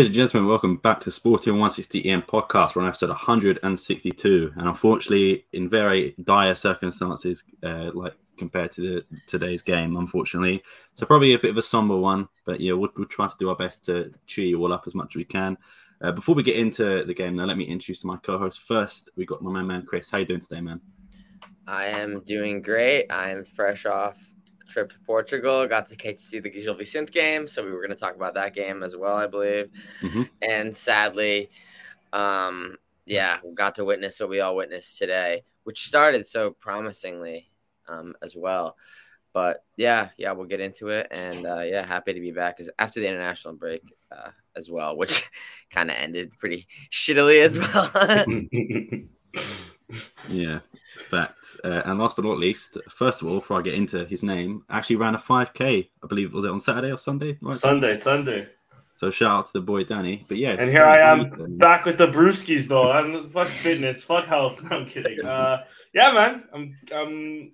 Ladies and gentlemen, welcome back to Sporting 160 EN podcast. We're on episode 162, and unfortunately, in very dire circumstances, uh, like compared to the, today's game, unfortunately. So probably a bit of a somber one, but yeah, we'll, we'll try to do our best to cheer you all up as much as we can. Uh, before we get into the game, now let me introduce my co-host first. We got my man, man Chris. How you doing today, man? I am doing great. I'm fresh off trip to Portugal. Got to see the Gil Vicente game, so we were going to talk about that game as well, I believe. Mm-hmm. And sadly, um, yeah, got to witness what we all witnessed today, which started so promisingly um, as well. But yeah, yeah, we'll get into it, and uh, yeah, happy to be back after the international break uh, as well, which kind of ended pretty shittily as well. yeah, fact. Uh, and last but not least, first of all, before I get into his name, actually ran a 5K. I believe was it on Saturday or Sunday? Right? Sunday, Sunday. So shout out to the boy Danny. But yeah, and here I am back with the brewskis though. And fuck fitness, fuck health. No, I'm kidding. Uh, yeah, man. I'm I'm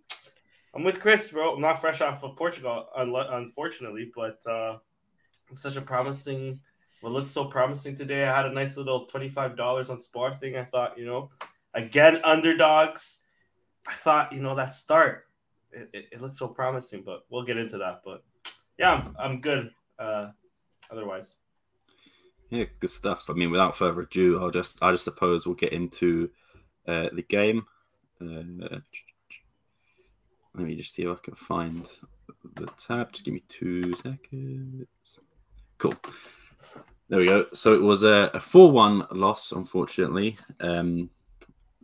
I'm with Chris, bro. I'm not fresh off of Portugal, unfortunately, but uh, it's such a promising. What looked so promising today. I had a nice little twenty five dollars on Sporting. I thought, you know, again underdogs I thought, you know, that start, it, it, it looked so promising, but we'll get into that. But yeah, I'm, I'm good. Uh, otherwise, yeah, good stuff. I mean, without further ado, I'll just, I just suppose we'll get into uh, the game. Uh, let me just see if I can find the tab. Just give me two seconds. Cool. There we go. So it was a, a 4 1 loss, unfortunately. Um,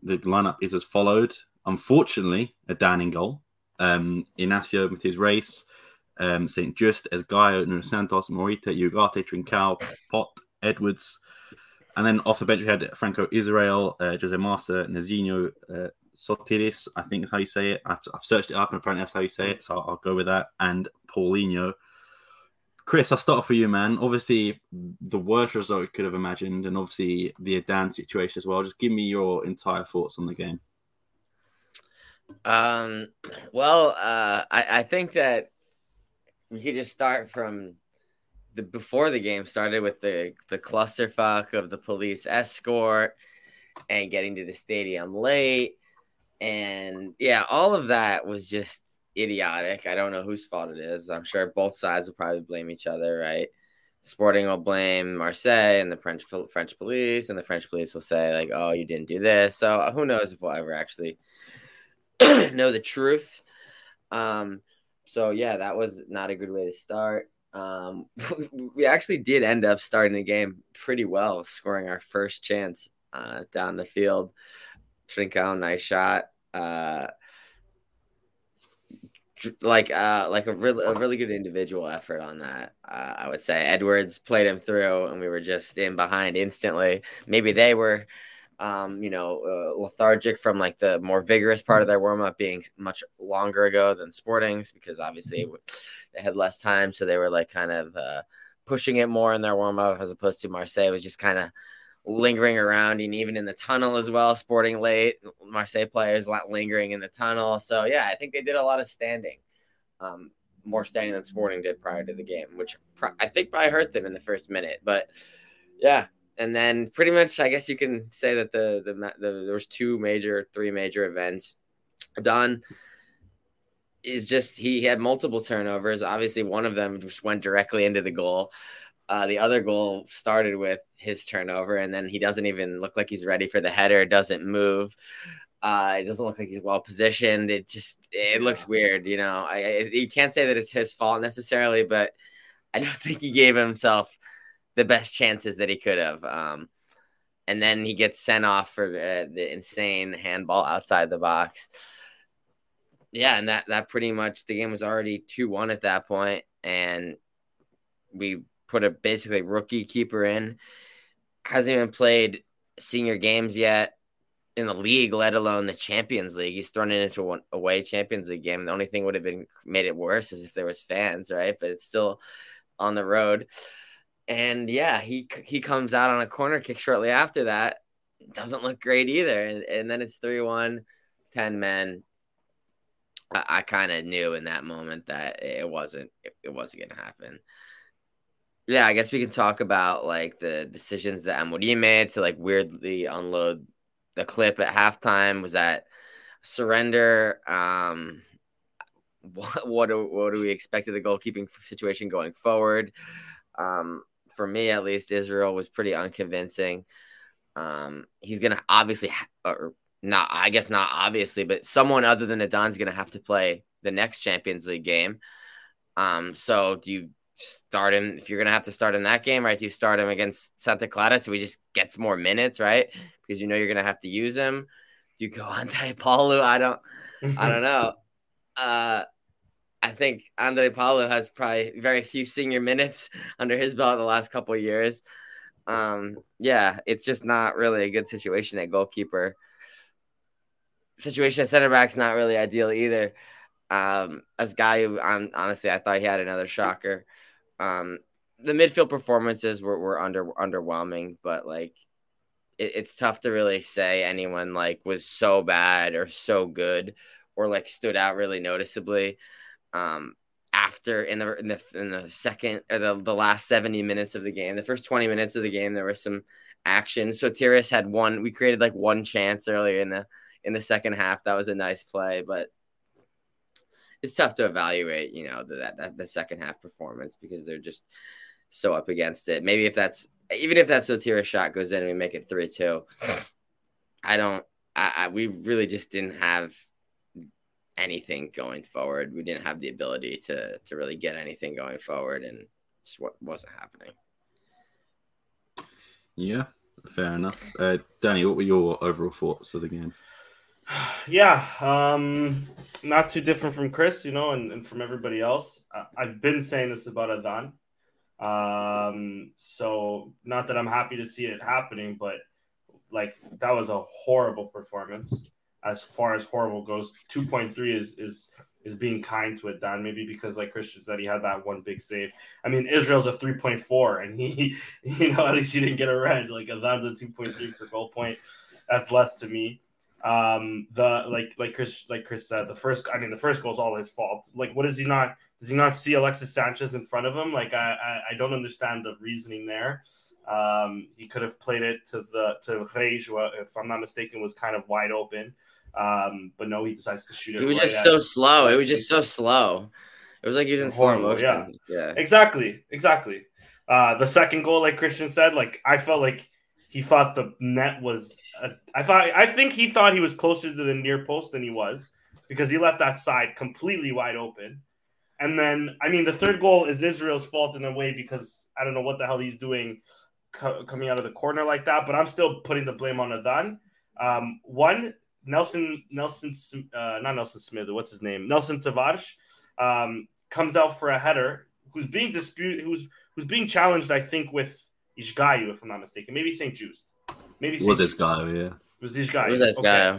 the lineup is as followed unfortunately, Adan in goal. Um, Inacio Matheus Reis, um, St. Juste, Esgaio, Nuno Santos, Morita, Ugarte, Trincao, Pote, Edwards. And then off the bench, we had Franco Israel, uh, Jose Marsa, Nazinho, uh, Sotiris, I think is how you say it. I've, I've, searched it up and apparently that's how you say it. So I'll, I'll go with that. And Paulinho. Chris, I'll start off with you, man. Obviously, the worst result you could have imagined, and obviously the Adan situation as well. Just give me your entire thoughts on the game. Um, well, uh, I, I think that we could just start from the before the game started with the the clusterfuck of the police escort and getting to the stadium late, and yeah, all of that was just idiotic. I don't know whose fault it is. I'm sure both sides will probably blame each other, right? Sporting will blame Marseille and the French French police, and the French police will say like, "Oh, you didn't do this." So who knows if we'll ever actually know the truth. Um, so yeah, that was not a good way to start. Um, we actually did end up starting the game pretty well, scoring our first chance uh, down the field. Trincao, nice shot. Uh, like uh like a really a really good individual effort on that. Uh, I would say Edwards played him through, and we were just in behind instantly. Maybe they were um, you know, uh, lethargic from like the more vigorous part of their warm up being much longer ago than Sporting's because obviously mm-hmm. they had less time, so they were like kind of uh, pushing it more in their warm up as opposed to Marseille was just kind of lingering around and even in the tunnel as well. Sporting late, Marseille players a lot lingering in the tunnel. So yeah, I think they did a lot of standing. Um, more standing than Sporting did prior to the game, which I think probably hurt them in the first minute. But yeah, and then pretty much, I guess you can say that the the, the there was two major, three major events done. Is just he had multiple turnovers. Obviously, one of them just went directly into the goal. Uh, the other goal started with his turnover, and then he doesn't even look like he's ready for the header. Doesn't move. Uh, it doesn't look like he's well positioned. It just it looks weird, you know. I, I you can't say that it's his fault necessarily, but I don't think he gave himself the best chances that he could have. Um, and then he gets sent off for uh, the insane handball outside the box. Yeah, and that that pretty much the game was already two one at that point, and we put a basically rookie keeper in. Hasn't even played senior games yet in the league, let alone the Champions League. He's thrown it into one away Champions League game. The only thing would have been made it worse is if there was fans, right? But it's still on the road. And yeah, he he comes out on a corner kick shortly after that. Doesn't look great either. And, and then it's 3 1, 10 men. I, I kind of knew in that moment that it wasn't it, it wasn't gonna happen. Yeah, I guess we can talk about like the decisions that Amorim made to like weirdly unload the clip at halftime. Was that surrender? Um, what what do, what do we expect of the goalkeeping situation going forward? Um, for me, at least, Israel was pretty unconvincing. Um, he's gonna obviously, ha- or not, I guess not obviously, but someone other than Adan's gonna have to play the next Champions League game. Um, so do you start him if you're gonna have to start in that game, right? Do you start him against Santa Clara so he just gets more minutes, right? Because you know you're gonna have to use him. Do you go Andre Paulo? I don't I don't know. Uh I think Andre Paulo has probably very few senior minutes under his belt the last couple years. Um, yeah, it's just not really a good situation at goalkeeper. Situation at center back's not really ideal either. Um, Esgaio who, um, honestly, I thought he had another shocker. Um, the midfield performances were, were under underwhelming, but like it, it's tough to really say anyone like was so bad or so good or like stood out really noticeably. Um, after in the in the in the second or the, the last 70 minutes of the game, the first 20 minutes of the game, there was some action. Sotiris had one, we created like one chance earlier in the in the second half. That was a nice play, but it's tough to evaluate, you know, the, that, the second half performance because they're just so up against it. Maybe if that's even if that Sotira shot goes in and we make it three two, I don't. I, I, we really just didn't have anything going forward. We didn't have the ability to to really get anything going forward, and just what wasn't happening. Yeah, fair enough. Uh, Danny, what were your overall thoughts of the game? Yeah, um, not too different from Chris, you know, and, and from everybody else. I, I've been saying this about Adan. Um, so not that I'm happy to see it happening, but like that was a horrible performance. As far as horrible goes, two point three is is is being kind to Adan. Maybe because like Christian said, he had that one big save. I mean, Israel's a three point four, and he, you know, at least he didn't get a red. Like Adan's a two point three for goal point. That's less to me. Um, the like like Chris like Chris said, the first I mean the first goal is all his fault. Like, what does he not does he not see Alexis Sanchez in front of him? Like, I I, I don't understand the reasoning there. Um, he could have played it to the to Reis, if I'm not mistaken, was kind of wide open. Um, but no, he decides to shoot it. It was right just so slow. It was just so slow. It was like he was in slow motion. yeah. yeah. Exactly, exactly. Uh, the second goal, like Christian said, like I felt like he thought the net was. I thought I think he thought he was closer to the near post than he was because he left that side completely wide open. And then, I mean, the third goal is Israel's fault in a way because I don't know what the hell he's doing co- coming out of the corner like that. But I'm still putting the blame on Adan. Um, one, Nelson, Nelson, uh, not Nelson Smith. What's his name? Nelson Tavares um, comes out for a header. Who's being disputed? Who's who's being challenged? I think with Esgaio, if I'm not mistaken. Maybe St. Juiced. Maybe was this guy? Yeah. It was this guy? was this Okay.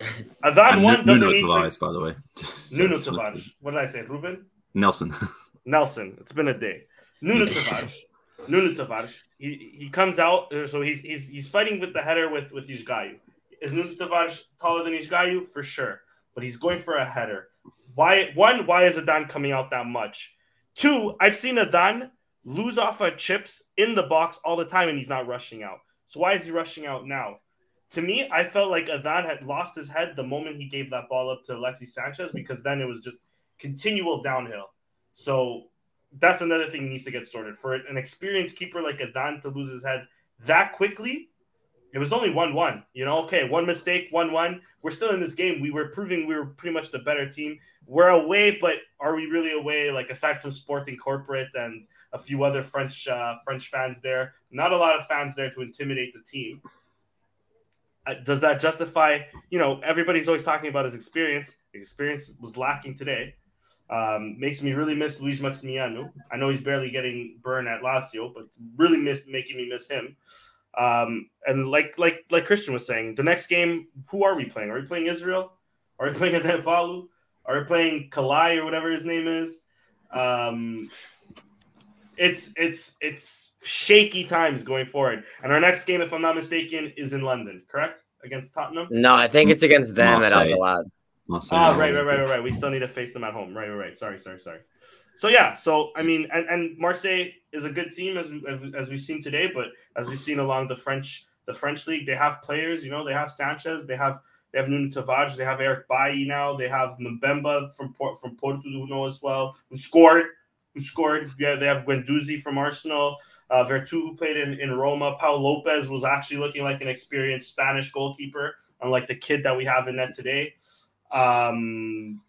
guy. Adan And one Nu- doesn't Nuno need Tavares, to. by the way. Nuno So- Tavares. What did I say? Ruben. Nelson. Nelson. It's been a day. Nuno Tavares. Nuno Tavares. He he comes out. uh, So he's he's he's fighting with the header with with Esgaio. Is Nuno Tavares taller than Esgaio? For sure. But he's going for a header. Why? One. Why is Adan coming out that much? Two. I've seen Adan lose off of chips in the box all the time, and he's not rushing out. So why is he rushing out now? To me, I felt like Adan had lost his head the moment he gave that ball up to Alexis Sanchez because then it was just continual downhill. So that's another thing needs to get sorted. For an experienced keeper like Adan to lose his head that quickly, it was only 1 1. You know, okay, one mistake, 1 1. We're still in this game. We were proving we were pretty much the better team. We're away, but are we really away? Like, aside from Sporting Corporate and a few other French uh, French fans there, not a lot of fans there to intimidate the team. Uh, Does that justify, you know, everybody's always talking about his experience. Experience was lacking today. Um, makes me really miss Luis Maximiano. I know he's barely getting burned at Lazio, but really miss making me miss him. Um, and like like like Christian was saying, the next game, who are we playing? Are we playing Israel? Are we playing Andre Paulo? Are we playing Callai or whatever his name is? Um, it's it's it's shaky times going forward. And our next game, if I'm not mistaken, is in London, correct? Against Tottenham. No, I think it's against them at Marseille. Alvalade. Ah, right, right, right, right, right. We still need to face them at home. Right, right, right. Sorry, sorry, sorry. So yeah, so I mean, and, and Marseille is a good team as, as as we've seen today, but as we've seen along the French the French league, they have players. You know, they have Sanchez, they have they have Nuno Tavares, they have Eric Bailly now, they have Mbemba from Port from Porto as well, who scored. Who scored? Yeah, they have Guendouzi from Arsenal, uh, Veretout who played in, in Roma. Pau Lopez was actually looking like an experienced Spanish goalkeeper, unlike the kid that we have in net today. Um,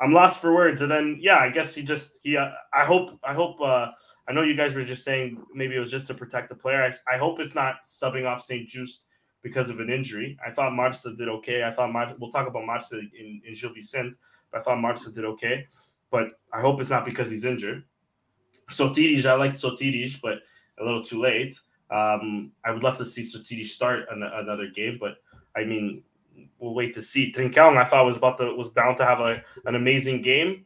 I'm lost for words. And then yeah, I guess he just he. Uh, I hope I hope. Uh, I know you guys were just saying maybe it was just to protect the player. I, I hope it's not subbing off St. Juste because of an injury. I thought Marsa did okay. I thought Mar- we'll talk about Marsa in in Gil Vicente, but I thought Marsa did okay. But I hope it's not because he's injured. Sotiris, I liked Sotiris, but a little too late. Um, I would love to see Sotiris start an- another game, but I mean, we'll wait to see. Trincão, I thought was about to was bound to have a, an amazing game,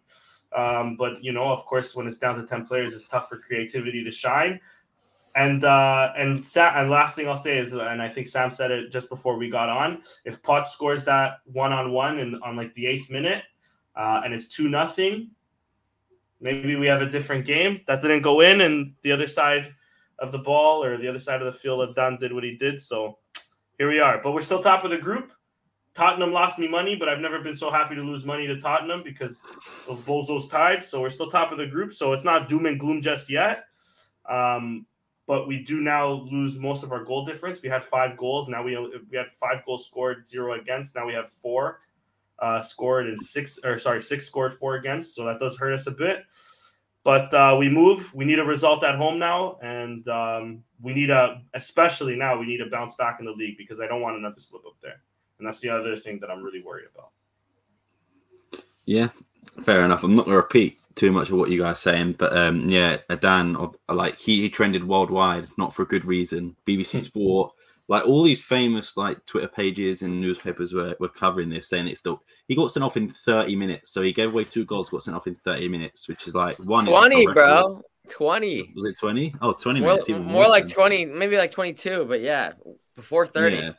um, but you know, of course, when it's down to ten players, it's tough for creativity to shine. And uh, and Sa- and last thing I'll say is, and I think Sam said it just before we got on. If Pote scores that one on one and on like the eighth minute, uh, and it's two nothing, maybe we have a different game. That didn't go in, and the other side of the ball or the other side of the field, That Dan did what he did. So here we are. But we're still top of the group. Tottenham lost me money, but I've never been so happy to lose money to Tottenham because of bozos tied. So we're still top of the group. So it's not doom and gloom just yet. Um, but we do now lose most of our goal difference. We had five goals. Now we we had five goals scored, zero against. Now we have four uh, scored in six, or sorry, six scored, four against. So that does hurt us a bit. But uh, we move. We need a result at home now, and um, we need a, especially now, we need to bounce back in the league because I don't want another slip up there. And that's the other thing that I'm really worried about. Yeah, fair enough. I'm not going to repeat too much of what you guys are saying, but um, yeah, Adan, of, like he, he trended worldwide, not for a good reason. BBC Sport, like all these famous like Twitter pages and newspapers were, were covering this, saying it's the he got sent off in 30 minutes. So he gave away two goals, got sent off in 30 minutes, which is like one 20, bro. 20. Was it 20? Oh, 20 more, minutes. More, more like 20, maybe like 22, but yeah, before 30. Yeah.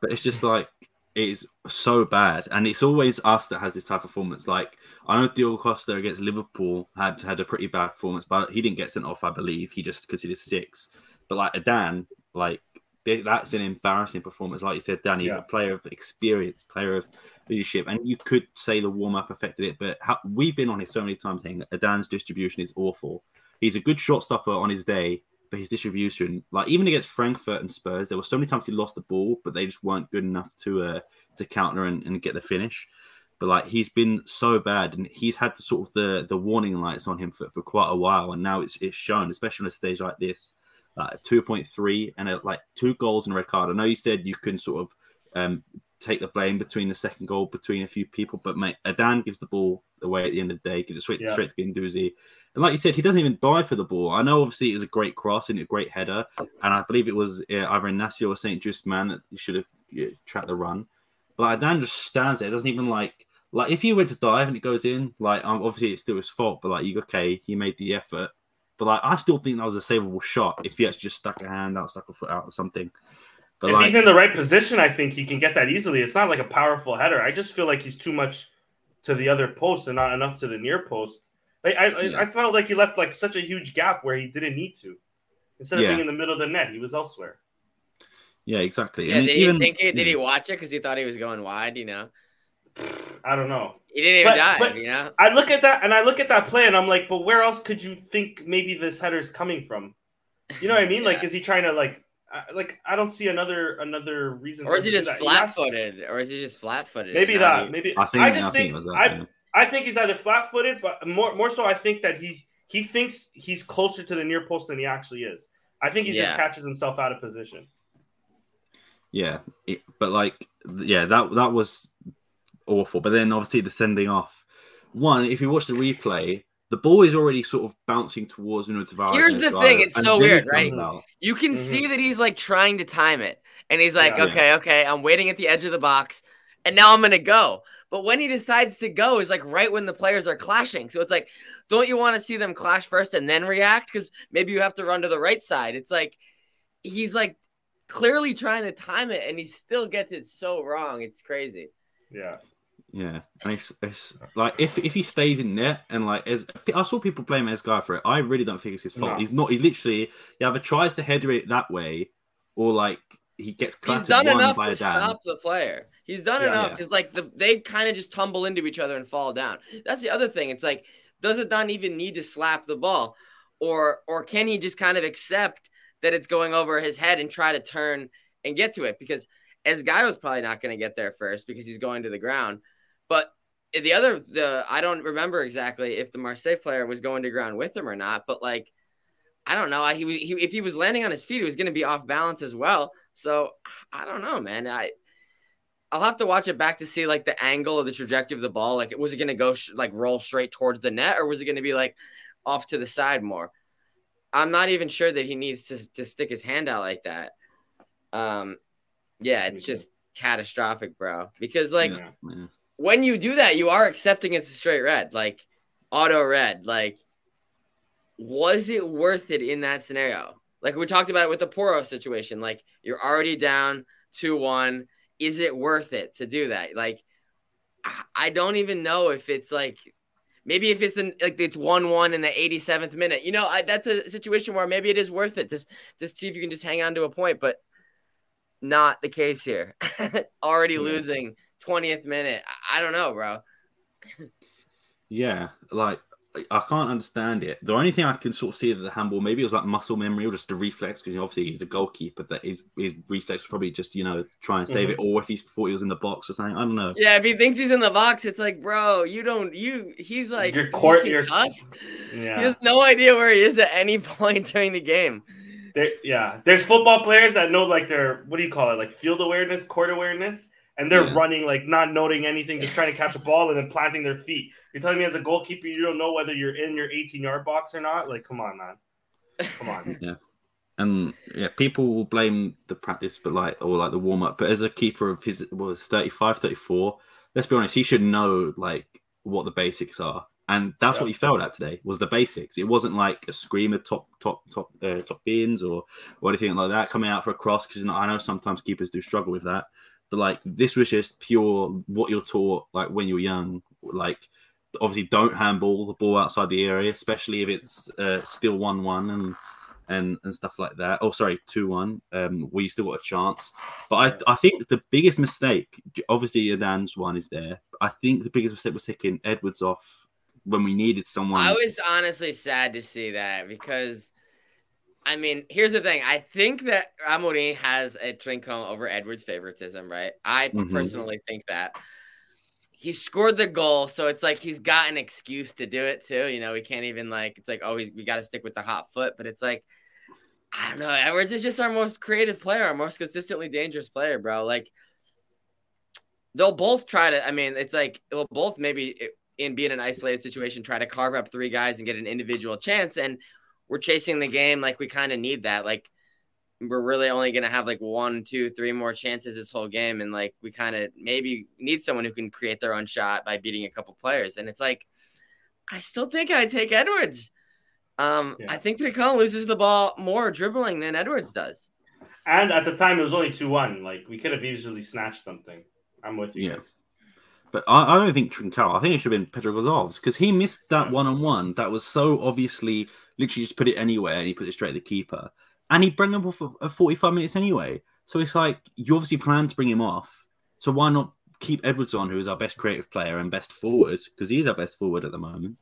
but it's just like it is so bad, and it's always us that has this type of performance. Like I know Diogo Costa against Liverpool had had a pretty bad performance, but he didn't get sent off. I believe he just considered six. But like Adan, like that's an embarrassing performance. Like you said, Danny, yeah. a player of experience, player of leadership, and you could say the warm up affected it. But how, we've been on it so many times saying that Adan's distribution is awful. He's a good shot stopper on his day, but his distribution, like even against Frankfurt and Spurs, there were so many times he lost the ball, but they just weren't good enough to uh, to counter and, and get the finish. But like he's been so bad, and he's had the sort of the the warning lights on him for, for quite a while, and now it's it's shown, especially on a stage like this. Uh, 2.3 and a, like two goals and a red card. I know you said you can sort of um, take the blame between the second goal between a few people, but mate, Adan gives the ball away at the end of the day, gives it straight, yeah. straight to Guendouzi. And like you said, he doesn't even dive for the ball. I know obviously it was a great cross and a great header, and I believe it was uh, either Inacio or St. Juste man that should have uh, tracked the run. But Adan just stands there, doesn't even like like if you went to dive and it goes in, like um, obviously it's still his fault, but like you okay, he made the effort. But like, I still think that was a savable shot if he actually just stuck a hand out, stuck a foot out, or something. But if like, he's in the right position, I think he can get that easily. It's not like a powerful header. I just feel like he's too much to the other post and not enough to the near post. Like I, yeah. I felt like he left like such a huge gap where he didn't need to. Instead of yeah. being in the middle of the net, he was elsewhere. Yeah, exactly. Yeah, did even, he think he, did he watch it because he thought he was going wide? You know. I don't know. He didn't even but, dive, but you know. I look at that and I look at that play and I'm like, but where else could you think maybe this header is coming from? You know what I mean? yeah. Like, is he trying to like, uh, like I don't see another another reason. Or is he just flat-footed? Or is he just flat-footed? Maybe that. Maybe I, think, I just think, think I, yeah. I think he's either flat-footed, but more more so, I think that he he thinks he's closer to the near post than he actually is. I think he yeah. just catches himself out of position. Yeah, it, but like, yeah, that that was awful. But then obviously the sending off. One, if you watch the replay, the ball is already sort of bouncing towards Nuno Tavares. Here's the thing: it's so weird, right? Out. You can mm-hmm. see that he's like trying to time it, and he's like, yeah, "Okay, yeah. okay, I'm waiting at the edge of the box, and now I'm gonna go." But when he decides to go, is like right when the players are clashing. So it's like, don't you want to see them clash first and then react? Because maybe you have to run to the right side. It's like he's like clearly trying to time it, and he still gets it so wrong. It's crazy. Yeah. Yeah, and it's, it's like if if he stays in there and like as I saw people blame Esgaio for it, I really don't think it's his fault. No. He's not. He literally he either tries to header it that way, or like he gets He's done one enough by to stop the player. He's done Yeah. enough Yeah. because like the they kind of just tumble into each other and fall down. That's the other thing. It's like does it not even need to slap the ball, or or can he just kind of accept that it's going over his head and try to turn and get to it? Because as was probably not going to get there first because he's going to the ground. But the other the I don't remember exactly if the Marseille player was going to ground with him or not. But like I don't know. I, he, he if he was landing on his feet, he was going to be off balance as well. So I don't know, man. I I'll have to watch it back to see like the angle of the trajectory of the ball. Like, was it going to go sh- like roll straight towards the net, or was it going to be like off to the side more? I'm not even sure that he needs to to stick his hand out like that. Um, yeah, it's just catastrophic, bro. Because like Yeah. When you do that, you are accepting it's a straight red, like auto red. Like, was it worth it in that scenario? Like we talked about it with the Porro situation. Like you're already down two one. Is it worth it to do that? Like, I- don't even know if it's like maybe if it's the, like it's one one in the 87th minute. You know, I, that's a situation where maybe it is worth it just to see if you can just hang on to a point, but not the case here. already Yeah. losing 20th minute. I- I don't know, bro. Yeah, like I can't understand it. The only thing I can sort of see of the handball, maybe it was like muscle memory or just a reflex, because obviously he's a goalkeeper. That his his reflex was probably just you know try and save it, mm-hmm. or if he thought he was in the box or something. I don't know. Yeah, if he thinks he's in the box, it's like, bro, you don't you he's like Your is he court- your- concussed? Yeah. He has no idea where he is at any point during the game. There, yeah, there's football players that know like their what do you call it, like field awareness, court awareness, and they're Yeah. running like not noting anything, just trying to catch a ball and then planting their feet. You're telling me as a goalkeeper you don't know whether you're in your 18 yard box or not? Like, come on, man, come on. Yeah. And yeah, people will blame the practice, but like or like the warm up. But as a keeper of his was 35, 34, let's be honest, he should know like what the basics are. And that's Yeah. what he failed at today was the basics. It wasn't like a screamer top top top uh, top bins or or anything like that coming out for a cross because I know sometimes keepers do struggle with that. But like this was just pure what you're taught like when you're young. Like obviously don't handball the ball outside the area, especially if it's uh, still one one and and and stuff like that. Oh, sorry, two one. Um, you still got a chance. But I, I think the biggest mistake, obviously, Adan's one is there. I think the biggest mistake was taking Edwards off when we needed someone. I was honestly sad to see that because, I mean, here's the thing. I think that Amorim has a Trincao over Edwards' favoritism, right? I Mhm. personally think that. He scored the goal, so it's like he's got an excuse to do it too. You know, we can't even like it's like oh, we got to stick with the hot foot, but it's like I don't know. Edwards is just our most creative player, our most consistently dangerous player, bro. Like they'll both try to. I mean, it's like they'll both maybe in being an isolated situation try to carve up three guys and get an individual chance. And we're chasing the game like we kind of need that. Like we're really only gonna have like one, two, three more chances this whole game, and like we kind of maybe need someone who can create their own shot by beating a couple players. And it's like I still think I take Edwards. Um, Yeah. I think Trincao loses the ball more dribbling than Edwards does. And at the time, it was only two one. Like we could have easily snatched something. I'm with you. Yeah. guys. But I, I don't think Trincao. I think it should have been Pedro Gonçalves because he missed that one on one. That was so obviously literally just put it anywhere and he put it straight at the keeper. And he'd bring him off for uh, 45 minutes anyway. So it's like you obviously plan to bring him off. So why not keep Edwards on, who is our best creative player and best forward, because he is our best forward at the moment.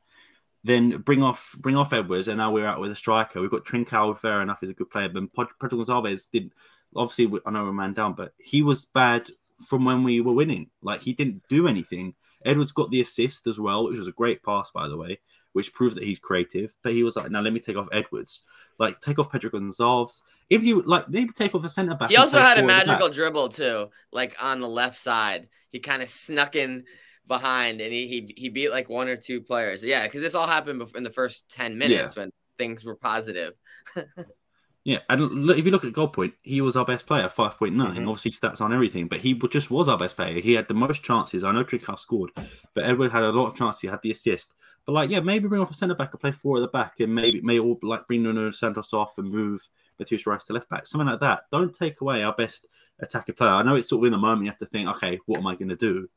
Then bring off bring off Edwards, and now we're out with a striker. We've got Trincao, fair enough, he's a good player, but Pedro Gonçalves did obviously I know we're man down, but he was bad from when we were winning. Like he didn't do anything. Edwards got the assist as well, which was a great pass, by the way, which proves that he's creative. But he was like, now let me take off Edwards. Like take off Pedro Gonçalves. If you like, maybe take off a centre back. He also had a forward at the magical dribble too, like on the left side. He kind of snuck in behind, and he he, he beat like one or two players. Yeah, because this all happened in the first ten minutes when things were positive. Yeah, and look, if you look at goal point, he was our best player, five point nine. Mhm. Obviously, stats on everything, but he just was our best player. He had the most chances. I know Trincao scored, but Edward had a lot of chances. He had the assist. But like, yeah, maybe bring off a centre back and play four at the back, and maybe may all like bring Nuno Santos off and move Matheus Reis to left back, something like that. Don't take away our best attacking player. I know it's sort of in the moment you have to think, okay, what am I going to do?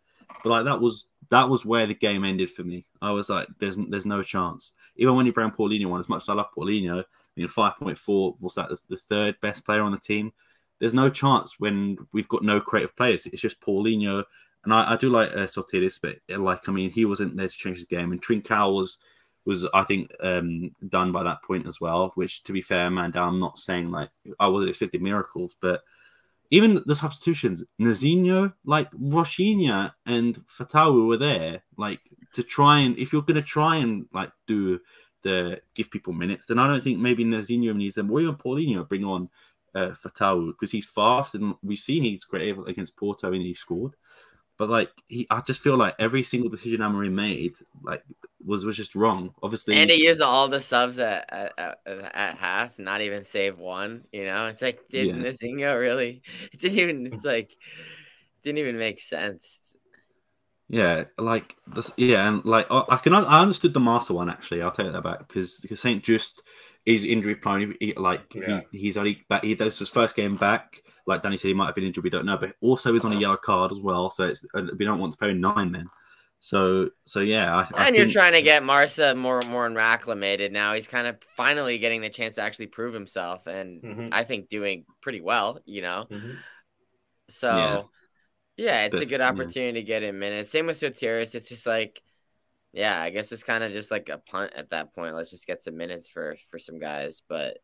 But like that was that was where the game ended for me. I was like, there's there's no chance. Even when you bring Paulinho on, as much as I love Paulinho, I mean, five point four was that the third best player on the team. There's no chance when we've got no creative players. It's just Paulinho, and I, I do like uh, Sotiris, but like I mean, he wasn't there to change the game, and Trincao was was I think um, done by that point as well. Which, to be fair, man, I'm not saying like I wasn't expecting miracles, but even the substitutions, Nazinho, like Rochinha and Fatawu were there, like to try and if you're gonna try and like do the give people minutes, then I don't think maybe Nazinho needs them or even Paulinho bring on uh, Fatawu because he's fast and we've seen he's great against Porto and he scored. But like he, I just feel like every single decision Amorim made, like was was just wrong. Obviously, and he used all the subs at, at, at, half, not even save one. You know, it's like did yeah. Nazinho really? It didn't even. It's like didn't even make sense. Yeah, like this. Yeah, and like I can I understood the master one actually. I'll take that back because because Saint Juste is injury prone. He, like yeah. he, he's only back. He this was first game back like Danny said, he might have been injured. We don't know, but also is on a yellow card as well. So it's uh, we don't want to play nine men. So so yeah, I, and I you're think... trying to get Marsa more more and acclimated now. He's kind of finally getting the chance to actually prove himself, and mm-hmm. I think doing pretty well. You know, mm-hmm. so yeah, yeah it's but, a good opportunity yeah. to get him minutes. Same with Sotiris. It's just like, yeah, I guess it's kind of just like a punt at that point. Let's just get some minutes for for some guys, but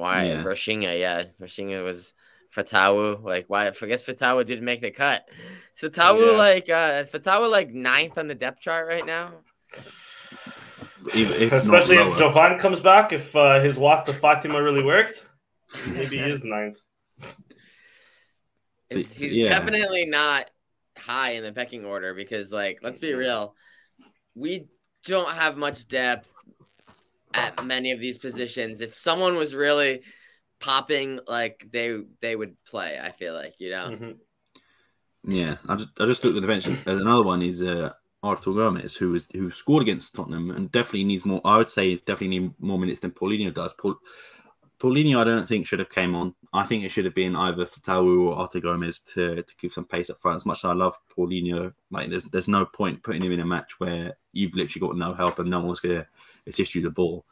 why yeah. Rochinha? Yeah, Rochinha was Fatawu. Like why? I guess Fatawu didn't make the cut. Is Fatawu yeah. like uh, is Fatawu like ninth on the depth chart right now? If, if Especially if Jovane comes back, if uh, his walk to Fatima really worked, maybe he is ninth. It's, he's yeah. definitely not high in the pecking order because, like, let's be real, we don't have much depth at many of these positions. If someone was really popping, like they they would play. I feel like you know. Mm-hmm. Yeah, I just I just looked at the bench. There's another one is uh, Arthur Gomes, who was who scored against Tottenham and definitely needs more. I would say definitely need more minutes than Paulinho does. Paul, Paulinho, I don't think should have came on. I think it should have been either Fatawu or Arthur Gomes to, to give some pace up front. As much as I love Paulinho, like there's there's no point putting him in a match where you've literally got no help and no one's gonna assist you the ball.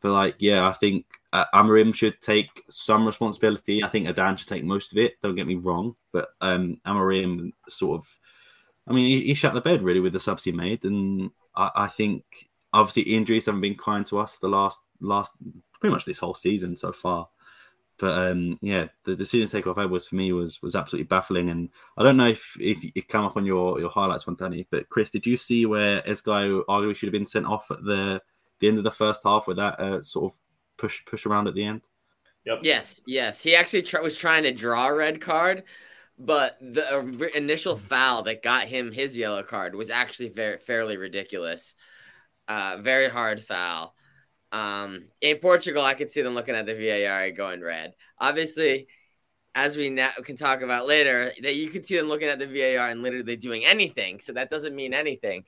But like, yeah, I think uh, Amorim should take some responsibility. I think Adan should take most of it. Don't get me wrong, but um, Amorim sort of, I mean, he, he shut the bed really with the subs he made, and I, I think obviously injuries haven't been kind to us the last last pretty much this whole season so far. But um, yeah, the decision to take off Edwards for me was was absolutely baffling, and I don't know if if it came up on your your highlights one, Danny. But Chris, did you see where Esgaio arguably should have been sent off at the the end of the first half with that uh, sort of push push around at the end? Yep. Yes, yes. He actually tr- was trying to draw a red card, but the uh, initial foul that got him his yellow card was actually very fairly ridiculous. Uh, very hard foul. Um, in Portugal, I could see them looking at the VAR going red. Obviously, as we now can talk about later, that you could see them looking at the VAR and literally doing anything. So that doesn't mean anything.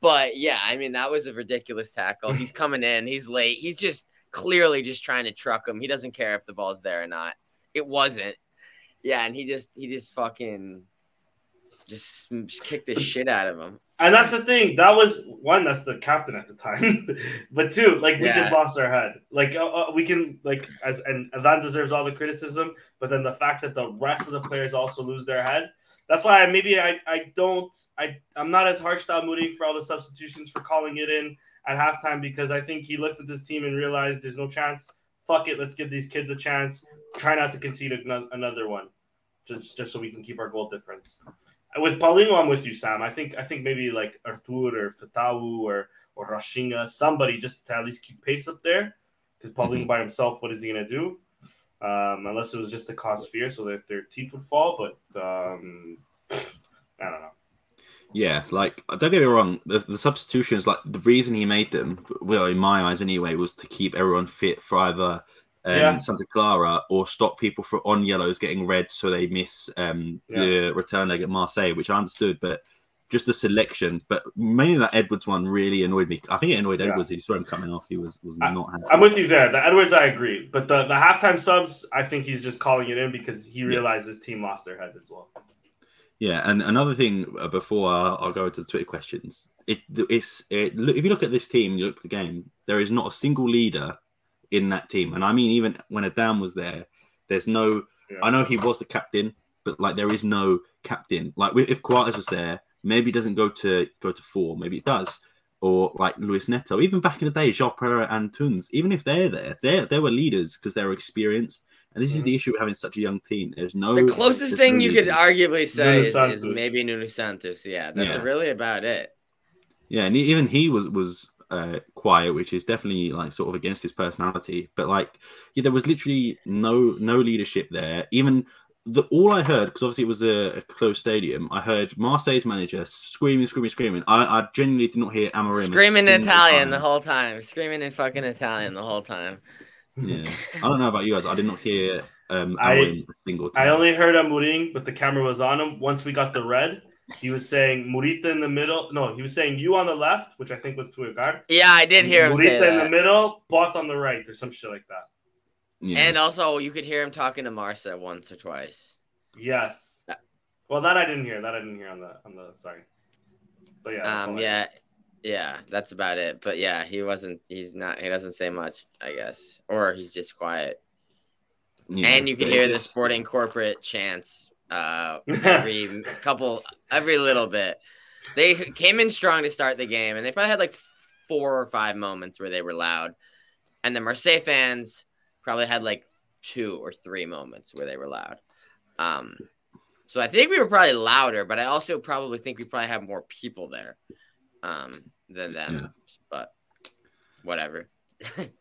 But yeah, I mean that was a ridiculous tackle. He's coming in, he's late. He's just clearly just trying to truck him. He doesn't care if the ball's there or not. It wasn't. Yeah, and he just he just fucking just, just kicked the shit out of him. And that's the thing. That was one. That's the captain at the time, but two, like we yeah. just lost our head. Like uh, uh, we can like as and that deserves all the criticism. But then the fact that the rest of the players also lose their head. That's why I, maybe I I don't I I'm not as harsh to Moody for all the substitutions for calling it in at halftime because I think he looked at this team and realized there's no chance. Fuck it, let's give these kids a chance. Try not to concede another one, just just so we can keep our goal difference with Paulinho, I'm with you, Sam. I think I think maybe like Arthur or Fatawu or or Rochinha, somebody just to at least keep pace up there. Because Paulinho mm-hmm. by himself, what is he gonna do? Um, unless it was just to cause fear, so that their teeth would fall. But um, I don't know. Yeah, like don't get me wrong, the, the substitutions, like the reason he made them, well, in my eyes anyway, was to keep everyone fit for either um, yeah. Santa Clara or stop people for on yellows getting red so they miss um, yeah. the return leg at Marseille, which I understood, but just the selection. But mainly that Edwards one really annoyed me. I think it annoyed yeah. Edwards. He saw him coming off. He was was I, not. Happy. I'm with you there. The Edwards, I agree, but the the halftime subs, I think he's just calling it in because he realized his team lost their head as well. Yeah, and another thing uh, before I'll, I'll go into the Twitter questions, it, it's it, look, if you look at this team, you look at the game, there is not a single leader in that team, and I mean even when Adan was there, there's no. Yeah. I know he was the captain, but like there is no captain. Like if Coates was there, maybe it doesn't go to go to four, maybe it does, or like Luis Neto. Even back in the day, João Pereira and Tunes, even if they're there, they they were leaders because they're experienced. And this is Mhm. the issue with having such a young team. There's no The closest there's thing no you could arguably say is, is maybe Nuno Santos. Yeah, that's Yeah. really about it. Yeah, and even he was was uh, quiet, which is definitely like sort of against his personality. But like, yeah, there was literally no no leadership there. Even the all I heard, because obviously it was a, a closed stadium, I heard Marseille's manager screaming, screaming, screaming. I, I genuinely did not hear Amorim a Screaming in Italian time. the whole time. Screaming in fucking Italian the whole time. Yeah, I don't know about you guys. I did not hear um, I- Amorim single time. I only heard Amorim, but the camera was on him. Once we got the red, he was saying Morita in the middle. No, he was saying you on the left, which I think was to Ugarte. Yeah, I did hear him say Morita in the middle, Pote on the right, or some shit like that. yeah. And also, you could hear him talking to Marsa once or twice. Yes. Well, that I didn't hear. That I didn't hear on the on the. Sorry. But yeah. that's all Um, I yeah, yeah, that's about it. But yeah, he wasn't. He's not. He doesn't say much, I guess, or he's just quiet. Yeah, and you can but hear the sporting corporate chants uh, every couple, every little bit. They came in strong to start the game, and they probably had like four or five moments where they were loud. And the Marseille fans probably had like two or three moments where they were loud. Um, so I think we were probably louder, but I also probably think we probably have more people there um, than them. Yeah. But whatever.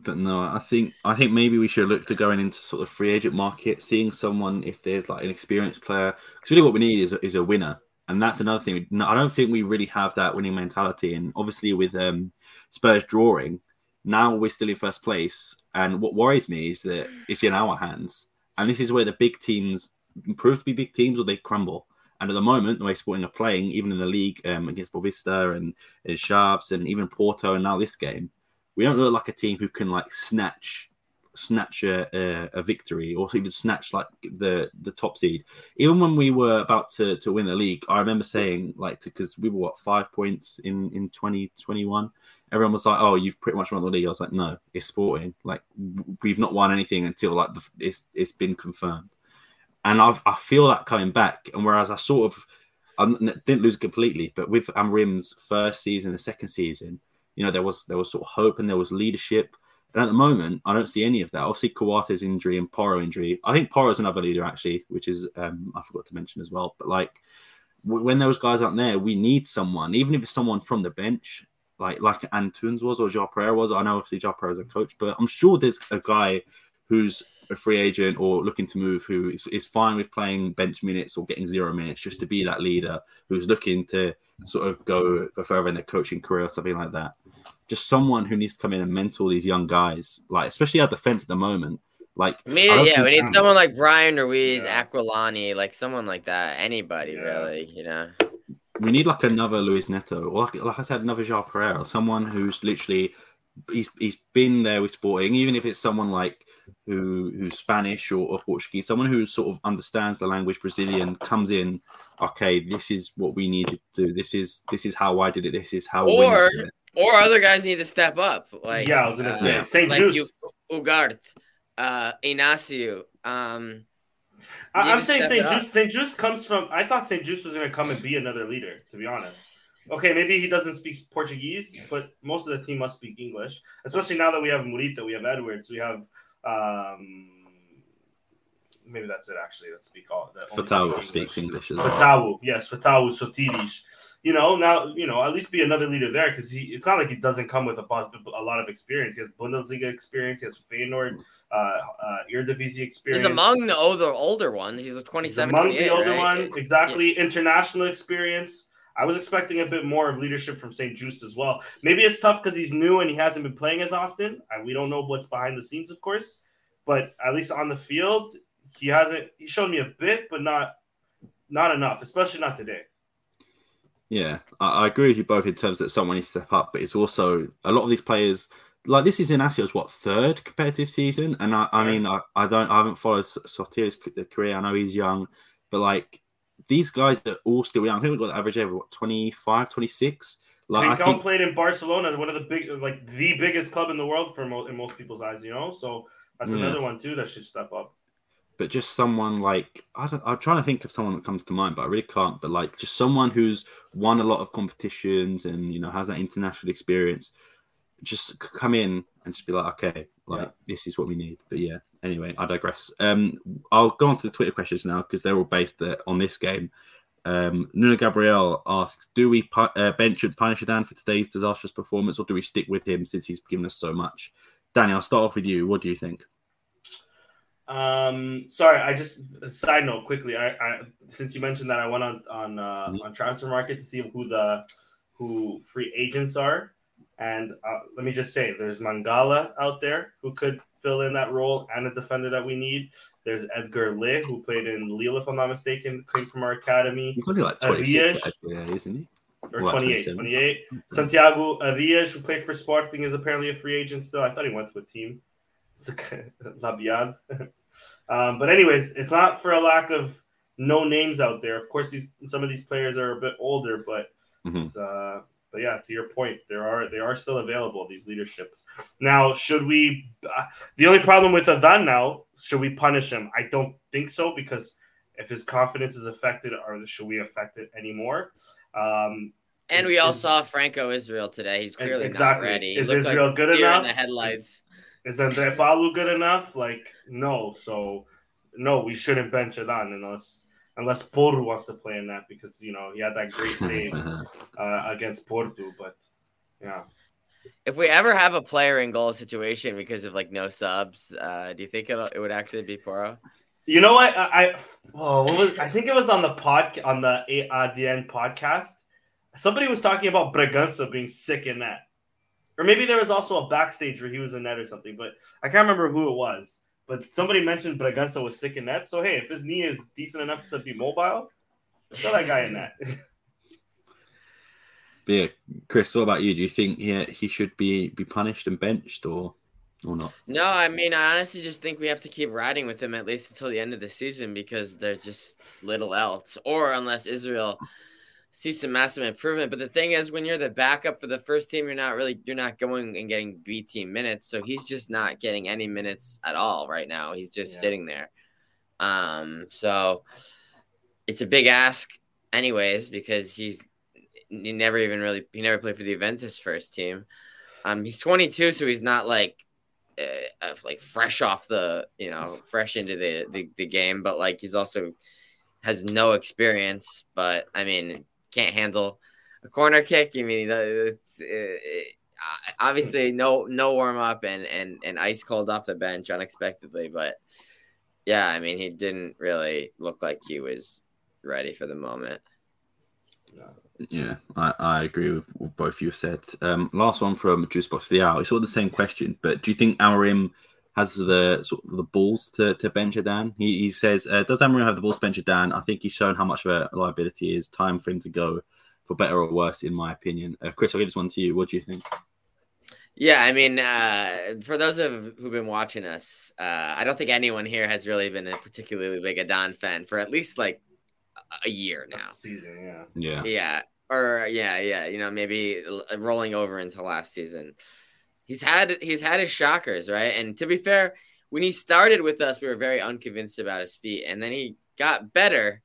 But, no, I think I think maybe we should look to going into sort of free agent market, seeing someone if there's like an experienced player. Because really, what we need is is a winner, and that's another thing. I don't think we really have that winning mentality. And obviously, with um, Spurs drawing, now we're still in first place. And what worries me is that it's in our hands, and this is where the big teams prove to be big teams or they crumble. And at the moment, the way Sporting are playing, even in the league um, against Boavista and, and Chaves and even Porto, and now this game, we don't look like a team who can like snatch snatch a, a, a victory or even snatch like the the top seed. Even when we were about to, to win the league i remember saying like because we were what five points in in 2021 everyone was like oh you've pretty much won the league. I was like no it's sporting. Like we've not won anything until like the, it's it's been confirmed. And I've, i feel that coming back. And whereas i sort of I didn't lose completely but with Amorim's first season the second season you know, there was there was sort of hope and there was leadership. And at the moment, I don't see any of that. Obviously, Coates's injury and Porro injury. I think Porro's another leader actually, which is um, I forgot to mention as well. But like w- when those guys aren't there, we need someone, even if it's someone from the bench, like like Antunes was or João Pereira was. I know obviously João Pereira's a coach, but I'm sure there's a guy who's a free agent or looking to move who is, is fine with playing bench minutes or getting zero minutes just to be that leader who's looking to sort of go go further in their coaching career or something like that. Just someone who needs to come in and mentor these young guys, like especially our defense at the moment. Like I mean, yeah, we need Am- someone like Bryan Ruiz, Yeah. Aquilani, like someone like that. Anybody Yeah. really, you know. we need like another Luis Neto, or like, like I said, another João Pereira, someone who's literally he's he's been there with Sporting, even if it's someone like who who's Spanish or, or Portuguese, someone who sort of understands the language Brazilian, comes in, okay, this is what we need to do. This is this is how I did it. This is how Or- winners it. Or other guys need to step up. Like yeah, I was gonna uh, say Yeah. Saint like Juice. you, Ugart, uh, Inacio. Um, I, I'm saying St. it up. Juice. St. Juice comes from. I thought St. Juice was going to come and be another leader. To be honest, okay, maybe he doesn't speak Portuguese, but most of the team must speak English. Especially now that we have Morita, we have Edwards, we have. Um Maybe that's it. Actually, let's speak all. that only Fatawu speak speaks English as well. Fatawu, yes, Fatawu Sotiris. You know, now you know at least be another leader there because he. It's not like he doesn't come with a, a lot of experience. He has Bundesliga experience. He has Feyenoord, uh, uh, Eredivisie experience. he's among the older older ones. He's a He's 27, among the older right? one, exactly. International experience. I was expecting a bit more of leadership from St. Juice as well. Maybe it's tough because he's new and he hasn't been playing as often. And we don't know what's behind the scenes, of course. But at least on the field, he hasn't. He showed me a bit, but not not enough, especially not today. Yeah, I, I agree with you both in terms that someone needs to step up, but it's also a lot of these players. Like this is Inacio's what third competitive season, and I, I mean I, I don't I haven't followed Sotir's career. I know he's young, but like these guys are all still young. I think we've got the average age of what, 25, 26. Like, I Trincao think, played in Barcelona, one of the big, like the biggest club in the world for mo- in most people's eyes. You know, so that's Yeah. another one too that should step up. but just someone like I don't, I'm trying to think of someone that comes to mind, but I really can't. But like just someone who's won a lot of competitions and you know has that international experience, just come in and just be like, okay, like Yeah. this is what we need. But yeah, anyway, I digress. Um, I'll go on to the Twitter questions now because they're all based uh, on this game. Um, Nuno Gabriel asks, "Do we pu- uh, bench and punish Dan for today's disastrous performance, or do we stick with him since he's given us so much?" Danny, I'll start off with you. What do you think? Um, sorry, I just a side note quickly. I, I since you mentioned that, I went on on uh, Mhm. on Transfermarkt to see who the who free agents are, and uh, let me just say, there's Mangala out there who could fill in that role and a defender that we need. There's Edgar Ié who played in Lille, if I'm not mistaken, came from our academy, He's only like Uh, 26, Ziyech. yeah, isn't he? or Well, 28, 28. Santiago Arias, who played for Sporting, is apparently a free agent still. I thought he went to a team. Labyad. um, but anyways, it's not for a lack of no names out there. Of course, these some of these players are a bit older, but Mhm. it's, uh, but yeah, to your point, there are they are still available these leaderships. Now, should we? Uh, the only problem with Adan now, should we punish him? I don't think so because if his confidence is affected, or should we affect it anymore? Um, And Is- we all is- saw Franco Israel today. He's clearly exactly. not ready. Is Israel like good enough? In the headlights. Is Andre Paulo good enough? Like, no. So, no, we shouldn't bench Adan unless unless Porto wants to play in that because you know he had that great save uh, against Porto. But yeah, If we ever have a player in goal situation because of like no subs, uh, do you think it'll, it would actually be Porro? you know what? I, I oh, what was I think it was on the pod on the uh, the end podcast. Somebody was talking about Bragança being sick in net, or maybe there was also a backstage where he was in net or something. But I can't remember who it was. But somebody mentioned Bragança was sick in that. So hey, if his knee is decent enough to be mobile, throw that guy in that. But yeah, Chris, what about you? Do you think yeah, he should be be punished and benched or or not? No, I mean, I honestly just think we have to keep riding with him at least until the end of the season because there's just little else, or unless Israel sees some massive improvement. But the thing is, when you're the backup for the first team, you're not really you're not going and getting B team minutes, so he's just not getting any minutes at all right now. He's just Yeah. sitting there. Um, so it's a big ask, anyways, because he's he never even really he never played for the Juventus first team. Um, he's 22, so he's not like uh, like fresh off the you know fresh into the, the the game, but like he's also has no experience. But I mean, can't handle a corner kick. I mean, it's, uh, obviously no no warm up and and and ice cold off the bench unexpectedly, but yeah, I mean, he didn't really look like he was ready for the moment. Yeah, I, I agree with, with both you said. Um, last one from Juicebox the Owl. It's all the same question, but do you think Amorim has the sort of the balls to, to bench Dan? He, he says, uh, does Amorim have the balls to bench Dan? I think he's shown how much of a liability he is. Time for him to go, for better or worse, in my opinion. Uh, Chris, I'll give this one to you. What do you think? Yeah, I mean, uh, for those of who've been watching us, uh, I don't think anyone here has really been a particularly big Adan fan for at least like a year now. This season, yeah. Yeah. Yeah, or yeah, yeah, you know, maybe rolling over into last season. He's had he's had his shockers, right? And to be fair, when he started with us, we were very unconvinced about his feet, and then he got better,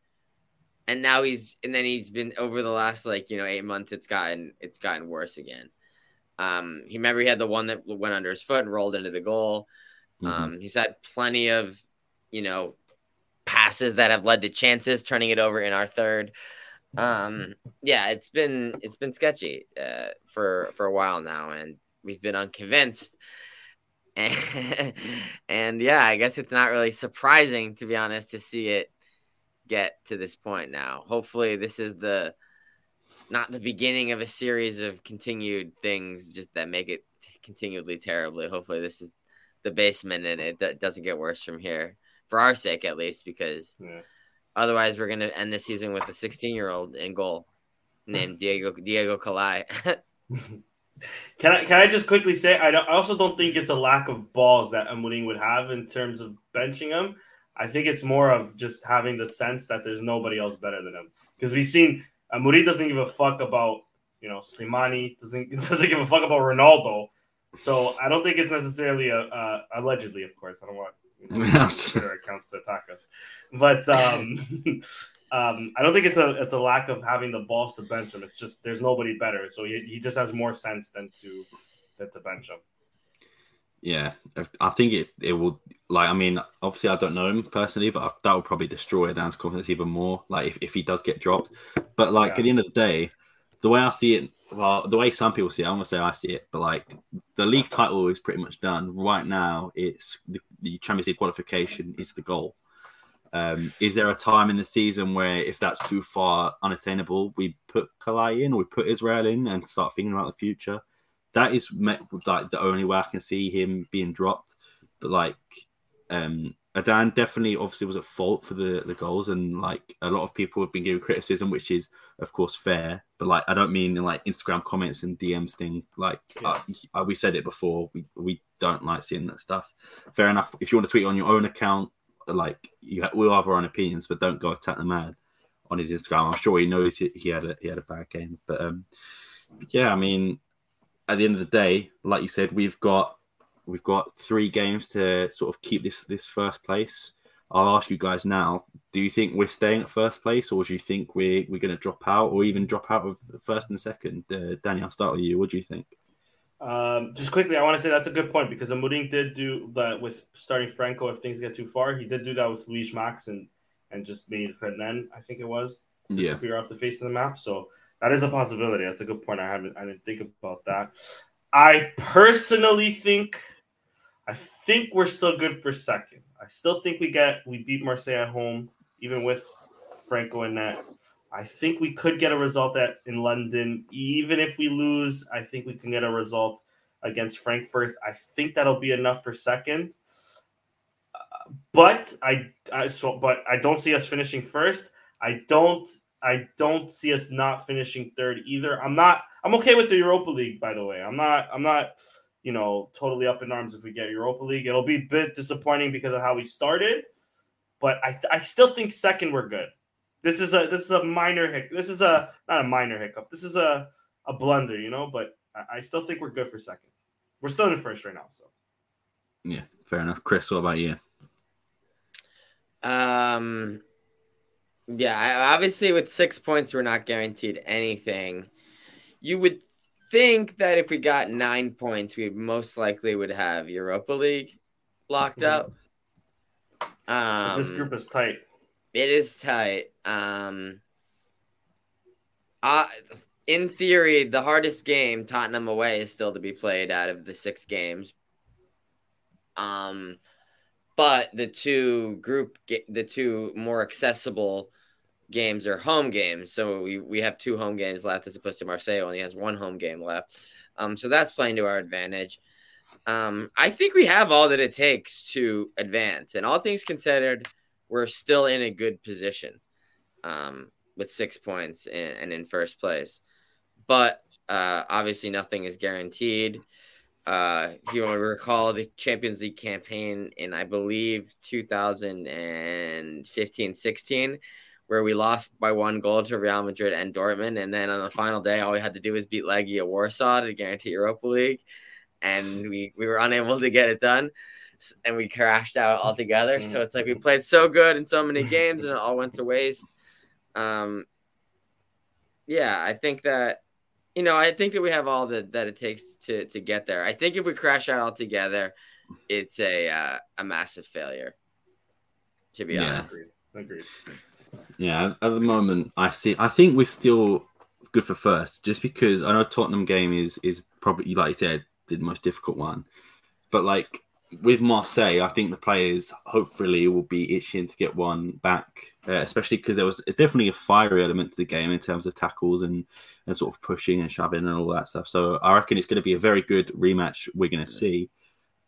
and now he's and then he's been over the last like you know eight months. It's gotten it's gotten worse again. Um, he remember he had the one that went under his foot and rolled into the goal. Mhm. Um, he's had plenty of, you know, passes that have led to chances, turning it over in our third. Um, yeah, it's been it's been sketchy uh, for for a while now, and we've been unconvinced. And, and yeah, I guess it's not really surprising to be honest to see it get to this point now. Hopefully, this is the not the beginning of a series of continued things just that make it continually terribly. Hopefully, this is the basement and it do- doesn't get worse from here for our sake at least because Yeah. otherwise we're going to end the season with a 16 year old in goal named Diego Diego Callai. Can I can I just quickly say I, don't, I also don't think it's a lack of balls that Amorim would have in terms of benching him. I think it's more of just having the sense that there's nobody else better than him. Because we've seen Amorim doesn't give a fuck about you know Slimani doesn't doesn't give a fuck about Ronaldo. So I don't think it's necessarily a, a allegedly, of course. I don't want Twitter accounts to attack us, but um, um, I don't think it's a it's a lack of having the balls to bench him. It's just there's nobody better, so he, he just has more sense than to than to bench him. Yeah, I think it it will like I mean obviously I don't know him personally, but that will probably destroy Dan's confidence even more. Like if, if he does get dropped, but like yeah. at the end of the day, the way I see it, well, the way some people see it, I'm gonna say I see it, but like the league title is pretty much done right now. It's the, the Champions League qualification is the goal. Um, is there a time in the season where if that's too far unattainable, we put Callai in or we put Israel in and start thinking about the future? that is like the only way I can see him being dropped. But like, um, Adan definitely obviously was at fault for the the goals, and like a lot of people have been giving criticism, which is of course fair. But like, I don't mean in like Instagram comments and DMs thing. Like yes. uh, we said it before, we we don't like seeing that stuff. Fair enough. If you want to tweet on your own account, like you we all have our own opinions, but don't go attack the man on his Instagram. I'm sure he knows he, he had a he had a bad game, but um, yeah, I mean at the end of the day, like you said, we've got we've got three games to sort of keep this this first place. I'll ask you guys now: Do you think we're staying at first place, or do you think we're we're going to drop out, or even drop out of first and second? Uh, Danny, I'll start with you. What do you think? Um, just quickly, I want to say that's a good point because Amorim did do that with starting Franco. If things get too far, he did do that with Luis Max and and just made Hernan, I think it was, disappear yeah. off the face of the map. So that is a possibility. That's a good point. I haven't I didn't think about that. I personally think I think we're still good for second. I still think we get we beat Marseille at home, even with Franco and net. I think we could get a result at in London. Even if we lose, I think we can get a result against Frankfurt. I think that'll be enough for second. Uh, but I, I so but I don't see us finishing first. I don't I don't see us not finishing third either. I'm not. I'm okay with the Europa League, by the way. I'm not. I'm not. You know, totally up in arms if we get Europa League. It'll be a bit disappointing because of how we started, but I, I still think second we're good. This is a this is a minor hiccup. This is a not a minor hiccup. This is a a blunder, you know. But I, I still think we're good for second. We're still in first right now, so. Yeah, fair enough. Chris, what about you? Um, yeah, obviously with six points, we're not guaranteed anything. You would think that if we got nine points, we most likely would have Europa League locked mm-hmm. up. Um, this group is tight. It is tight. Um, uh, in theory, the hardest game, Tottenham away, is still to be played out of the six games. Um, but the two group, the two more accessible games are home games. So we, we have two home games left as opposed to Marseille only has one home game left. Um, so that's playing to our advantage. Um, I think we have all that it takes to advance. And all things considered, we're still in a good position um, with six points and, and in first place. But uh, obviously, nothing is guaranteed. Uh, if you recall the Champions League campaign in, I believe, 2015 16, where we lost by one goal to Real Madrid and Dortmund. And then on the final day, all we had to do was beat Legia Warsaw to guarantee Europa League. And we, we were unable to get it done. And we crashed out altogether. So it's like we played so good in so many games and it all went to waste. Um, yeah, I think that, you know, I think that we have all the, that it takes to, to get there. I think if we crash out altogether, it's a, uh, a massive failure, to be yeah. honest. Agreed. Agreed. Yeah, at the moment, I see. I think we're still good for first, just because I know Tottenham game is is probably like you said the most difficult one, but like with Marseille, I think the players hopefully will be itching to get one back, uh, especially because there was definitely a fiery element to the game in terms of tackles and and sort of pushing and shoving and all that stuff. So I reckon it's going to be a very good rematch we're going to see.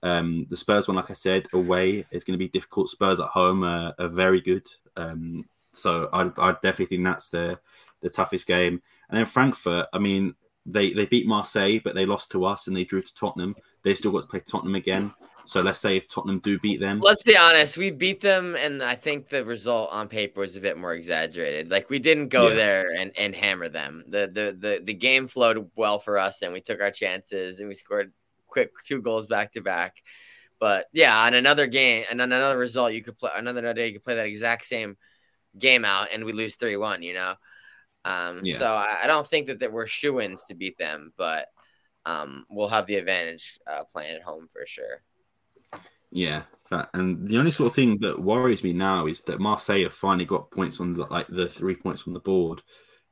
Um, the Spurs one, like I said, away is going to be difficult. Spurs at home are, are very good. Um, so I, I definitely think that's the the toughest game. And then Frankfurt, I mean, they they beat Marseille, but they lost to us and they drew to Tottenham. They still got to play Tottenham again. So let's say if Tottenham do beat them, Let's be honest, we beat them, and I think the result on paper was a bit more exaggerated. Like we didn't go Yeah. there and, and hammer them. The, the the the game flowed well for us, and we took our chances, and we scored quick two goals back to back. But yeah, on another game and on another result, you could play another day. You could play that exact same game out, and we lose three one. You know, um, Yeah. so I, I don't think that, that we're shoe ins to beat them, but um, we'll have the advantage uh, playing at home for sure. Yeah, and the only sort of thing that worries me now is that Marseille have finally got points on the, like the three points on the board,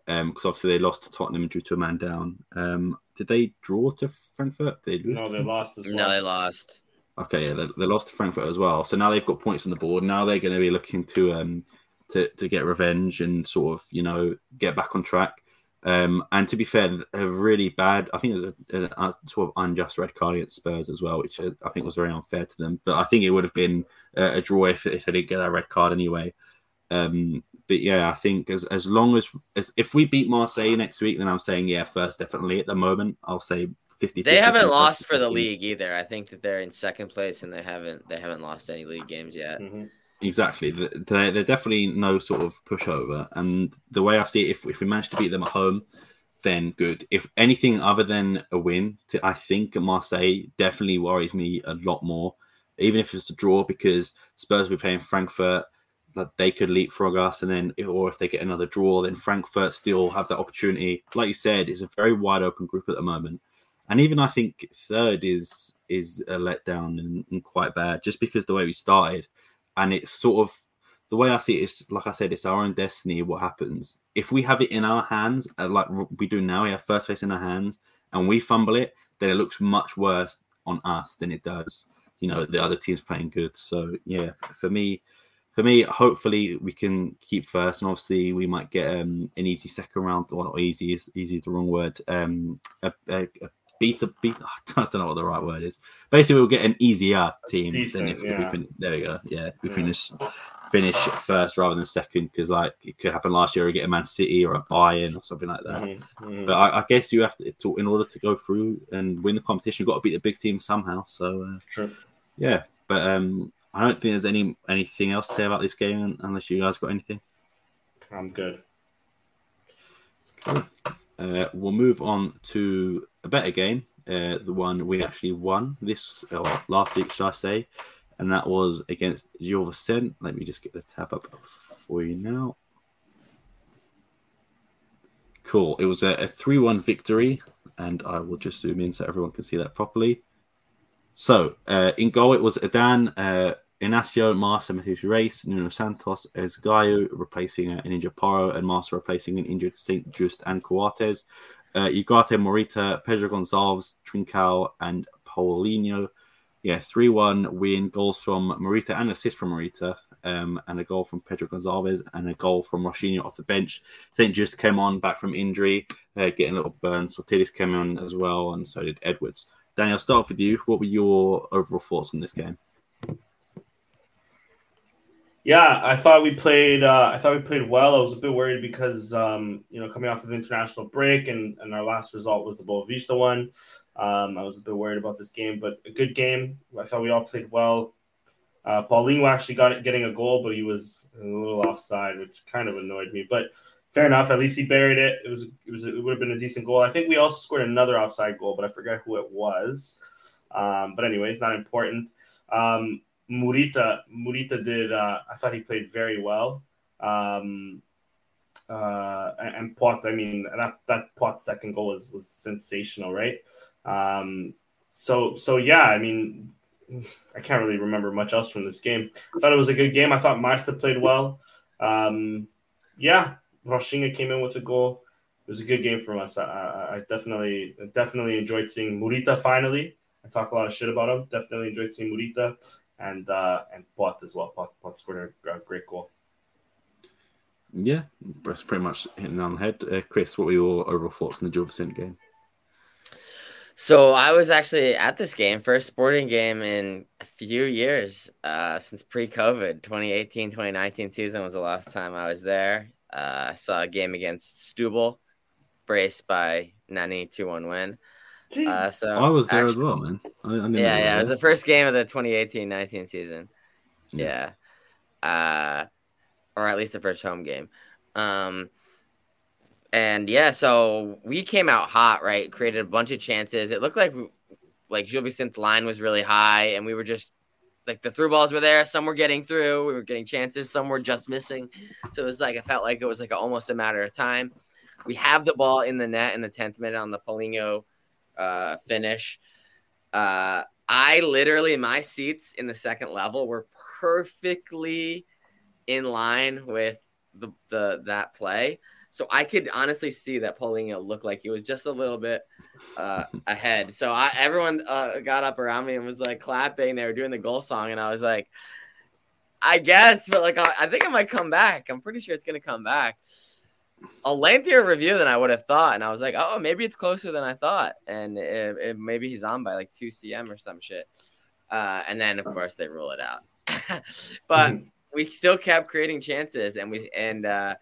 because obviously they lost to Tottenham due to a man down. Um, did they draw to Frankfurt? They? No, to they lost as well. No, they lost. Okay, yeah, they, they lost to Frankfurt as well. So now they've got points on the board. Now they're going to be looking to um to, to get revenge and sort of you know get back on track. Um, and to be fair, a really bad. I think it was a, a, a sort of unjust red card against Spurs as well, which I think was very unfair to them. But I think it would have been a, a draw if, if they didn't get that red card anyway. Um, but yeah, I think as as long as, as if we beat Marseille next week, then I'm saying yeah, first definitely. At the moment, I'll say 50. They haven't lost for the league either. I think that they're in second place and they haven't they haven't lost any league games yet. Mhm. Exactly. They're, they're definitely no sort of pushover. And the way I see it, if, if we manage to beat them at home, then good. If anything other than a win, to, I think Marseille definitely worries me a lot more, even if it's a draw, because Spurs will be playing Frankfurt. That they could leapfrog us, and then, or if they get another draw, then Frankfurt still have that opportunity. Like you said, it's a very wide open group at the moment, and even I think third is is a letdown and, and quite bad, just because the way we started and it's sort of the way I see it is like I said, it's our own destiny. What happens if we have it in our hands, uh, like we do now? We have first place in our hands, and we fumble it, then it looks much worse on us than it does. You know, the other team's playing good. So yeah, for me, for me, hopefully we can keep first, and obviously we might get um, an easy second round. or not easy is easy is the wrong word. Um, a, a, a beat a beat. I don't know what the right word is. Basically, we'll get an easier team Decent, than if, if we yeah. fin- there we go. Yeah, we Yeah. finish finish first rather than second because like it could happen last year. We get a Man City or a Bayern or something like that. Mhm. Mhm. But I, I guess you have to, to in order to go through and win the competition, you've got to beat the big team somehow. So uh, yeah, but um, I don't think there's any anything else to say about this game unless you guys got anything. I'm good. Uh, we'll move on to a better game, uh, the one we actually won this last week, should I say? And that was against Gil Vicente. Let me just get the tab up for you now. Cool. It was a, a 3 1 victory, and I will just zoom in so everyone can see that properly. So, uh, in goal, it was Adan, uh, Inacio, Marsa, Matheus Reis, Nuno Santos, Esgaio replacing uh, an injured Porro, and Marsa replacing an injured St. Juste and Coates. Uh, Morita, Pedro Gonçalves, Trincao, and Paulinho. Yeah, 3 1 win. Goals from Morita and assist from Morita, um, and a goal from Pedro Gonçalves, and a goal from Rochinha off the bench. St. Juste came on back from injury, uh, getting a little burn. Sotiris came on as well, and so did Edwards. Daniel, I'll start with you. What were your overall thoughts on this game? Yeah, I thought we played. Uh, I thought we played well. I was a bit worried because um, you know coming off of international break and, and our last result was the Boavista one. Um, I was a bit worried about this game, but a good game. I thought we all played well. Uh, Paulinho actually got it, getting a goal, but he was a little offside, which kind of annoyed me. But fair enough. At least he buried it. It was it was it would have been a decent goal. I think we also scored another offside goal, but I forget who it was. Um, but anyways, not important. Um, Morita Morita did. Uh, I thought he played very well. Um, uh, and, and Pote. I mean, that that Pote second goal was was sensational, right? Um, so so yeah. I mean, I can't really remember much else from this game. I thought it was a good game. I thought Marsa played well. Um, yeah, Rochinha came in with a goal. It was a good game from us. I, I, I definitely definitely enjoyed seeing Morita finally. I talk a lot of shit about him. Definitely enjoyed seeing Morita and uh, and Pote as well. Pote, Pote scored a, a great goal. Yeah, that's pretty much hitting on the head. Uh, Chris, what were your overall thoughts on the Gil Vicente game? So I was actually at this game, first sporting game in a few years, uh, since pre-COVID. 2018, 2019 season was the last time I was there. Uh, I saw a game against Setúbal, braced by Nani 2-1 win. Uh, so I was there as well, man. I, I didn't Yeah, know yeah. It was the first game of the 2018-19 season. Yeah. Yeah. Uh, or at least the first home game. Um, and yeah, so we came out hot, right? Created a bunch of chances. It looked like like Gil Vicente line was really high, and we were just like the through balls were there. Some were getting through. We were getting chances. Some were just missing. So it was like it felt like it was like a, almost a matter of time. We have the ball in the net in the tenth minute on the Paulinho uh, finish. Uh, I literally my seats in the second level were perfectly in line with the, the that play. So I could honestly see that Paulinho looked like he was just a little bit uh, ahead. So I, everyone uh, got up around me and was like clapping. They were doing the goal song, and I was like, I guess, but like I, I think it might come back. I'm pretty sure it's gonna come back. A lengthier review than I would have thought, and I was like, oh, maybe it's closer than I thought, and it, it, maybe he's on by like two cm or some shit. Uh, and then of course they rule it out, but we still kept creating chances, and we and uh,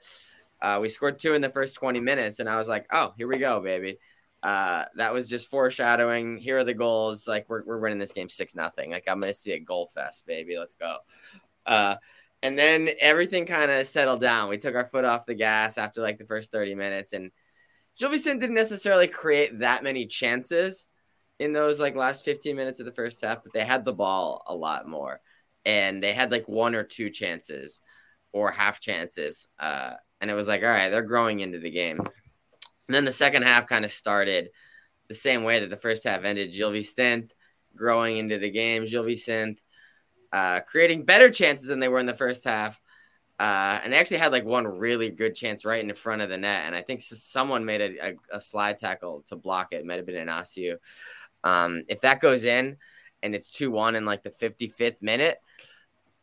uh, we scored two in the first 20 minutes, and I was like, oh, here we go, baby. Uh, that was just foreshadowing. Here are the goals. Like we're, we're winning this game six nothing. Like I'm gonna see a goal fest, baby. Let's go. Uh, and then everything kind of settled down. We took our foot off the gas after like the first 30 minutes, and Vicente didn't necessarily create that many chances in those like last 15 minutes of the first half, but they had the ball a lot more, and they had like one or two chances or half chances. Uh, and it was like, all right, they're growing into the game. And then the second half kind of started the same way that the first half ended. Gil Vicente growing into the game. Gil Vicente uh, creating better chances than they were in the first half. Uh, and they actually had like one really good chance right in front of the net. And I think someone made a, a, a slide tackle to block it. It might have been Inacio. Um, if that goes in and it's 2 1 in like the 55th minute,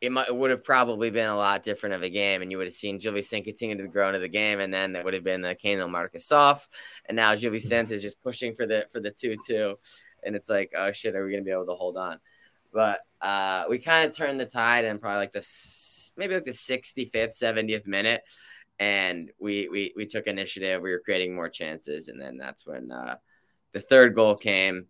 it might it would have probably been a lot different of a game, and you would have seen Gil Vicente continue to grow into the game, and then there would have been the Kane will mark off, and now Vicente is just pushing for the for the two two, and it's like oh shit, are we gonna be able to hold on? But uh, we kind of turned the tide in probably like the maybe like the 65th, 70th minute, and we we we took initiative. We were creating more chances, and then that's when uh, the third goal came.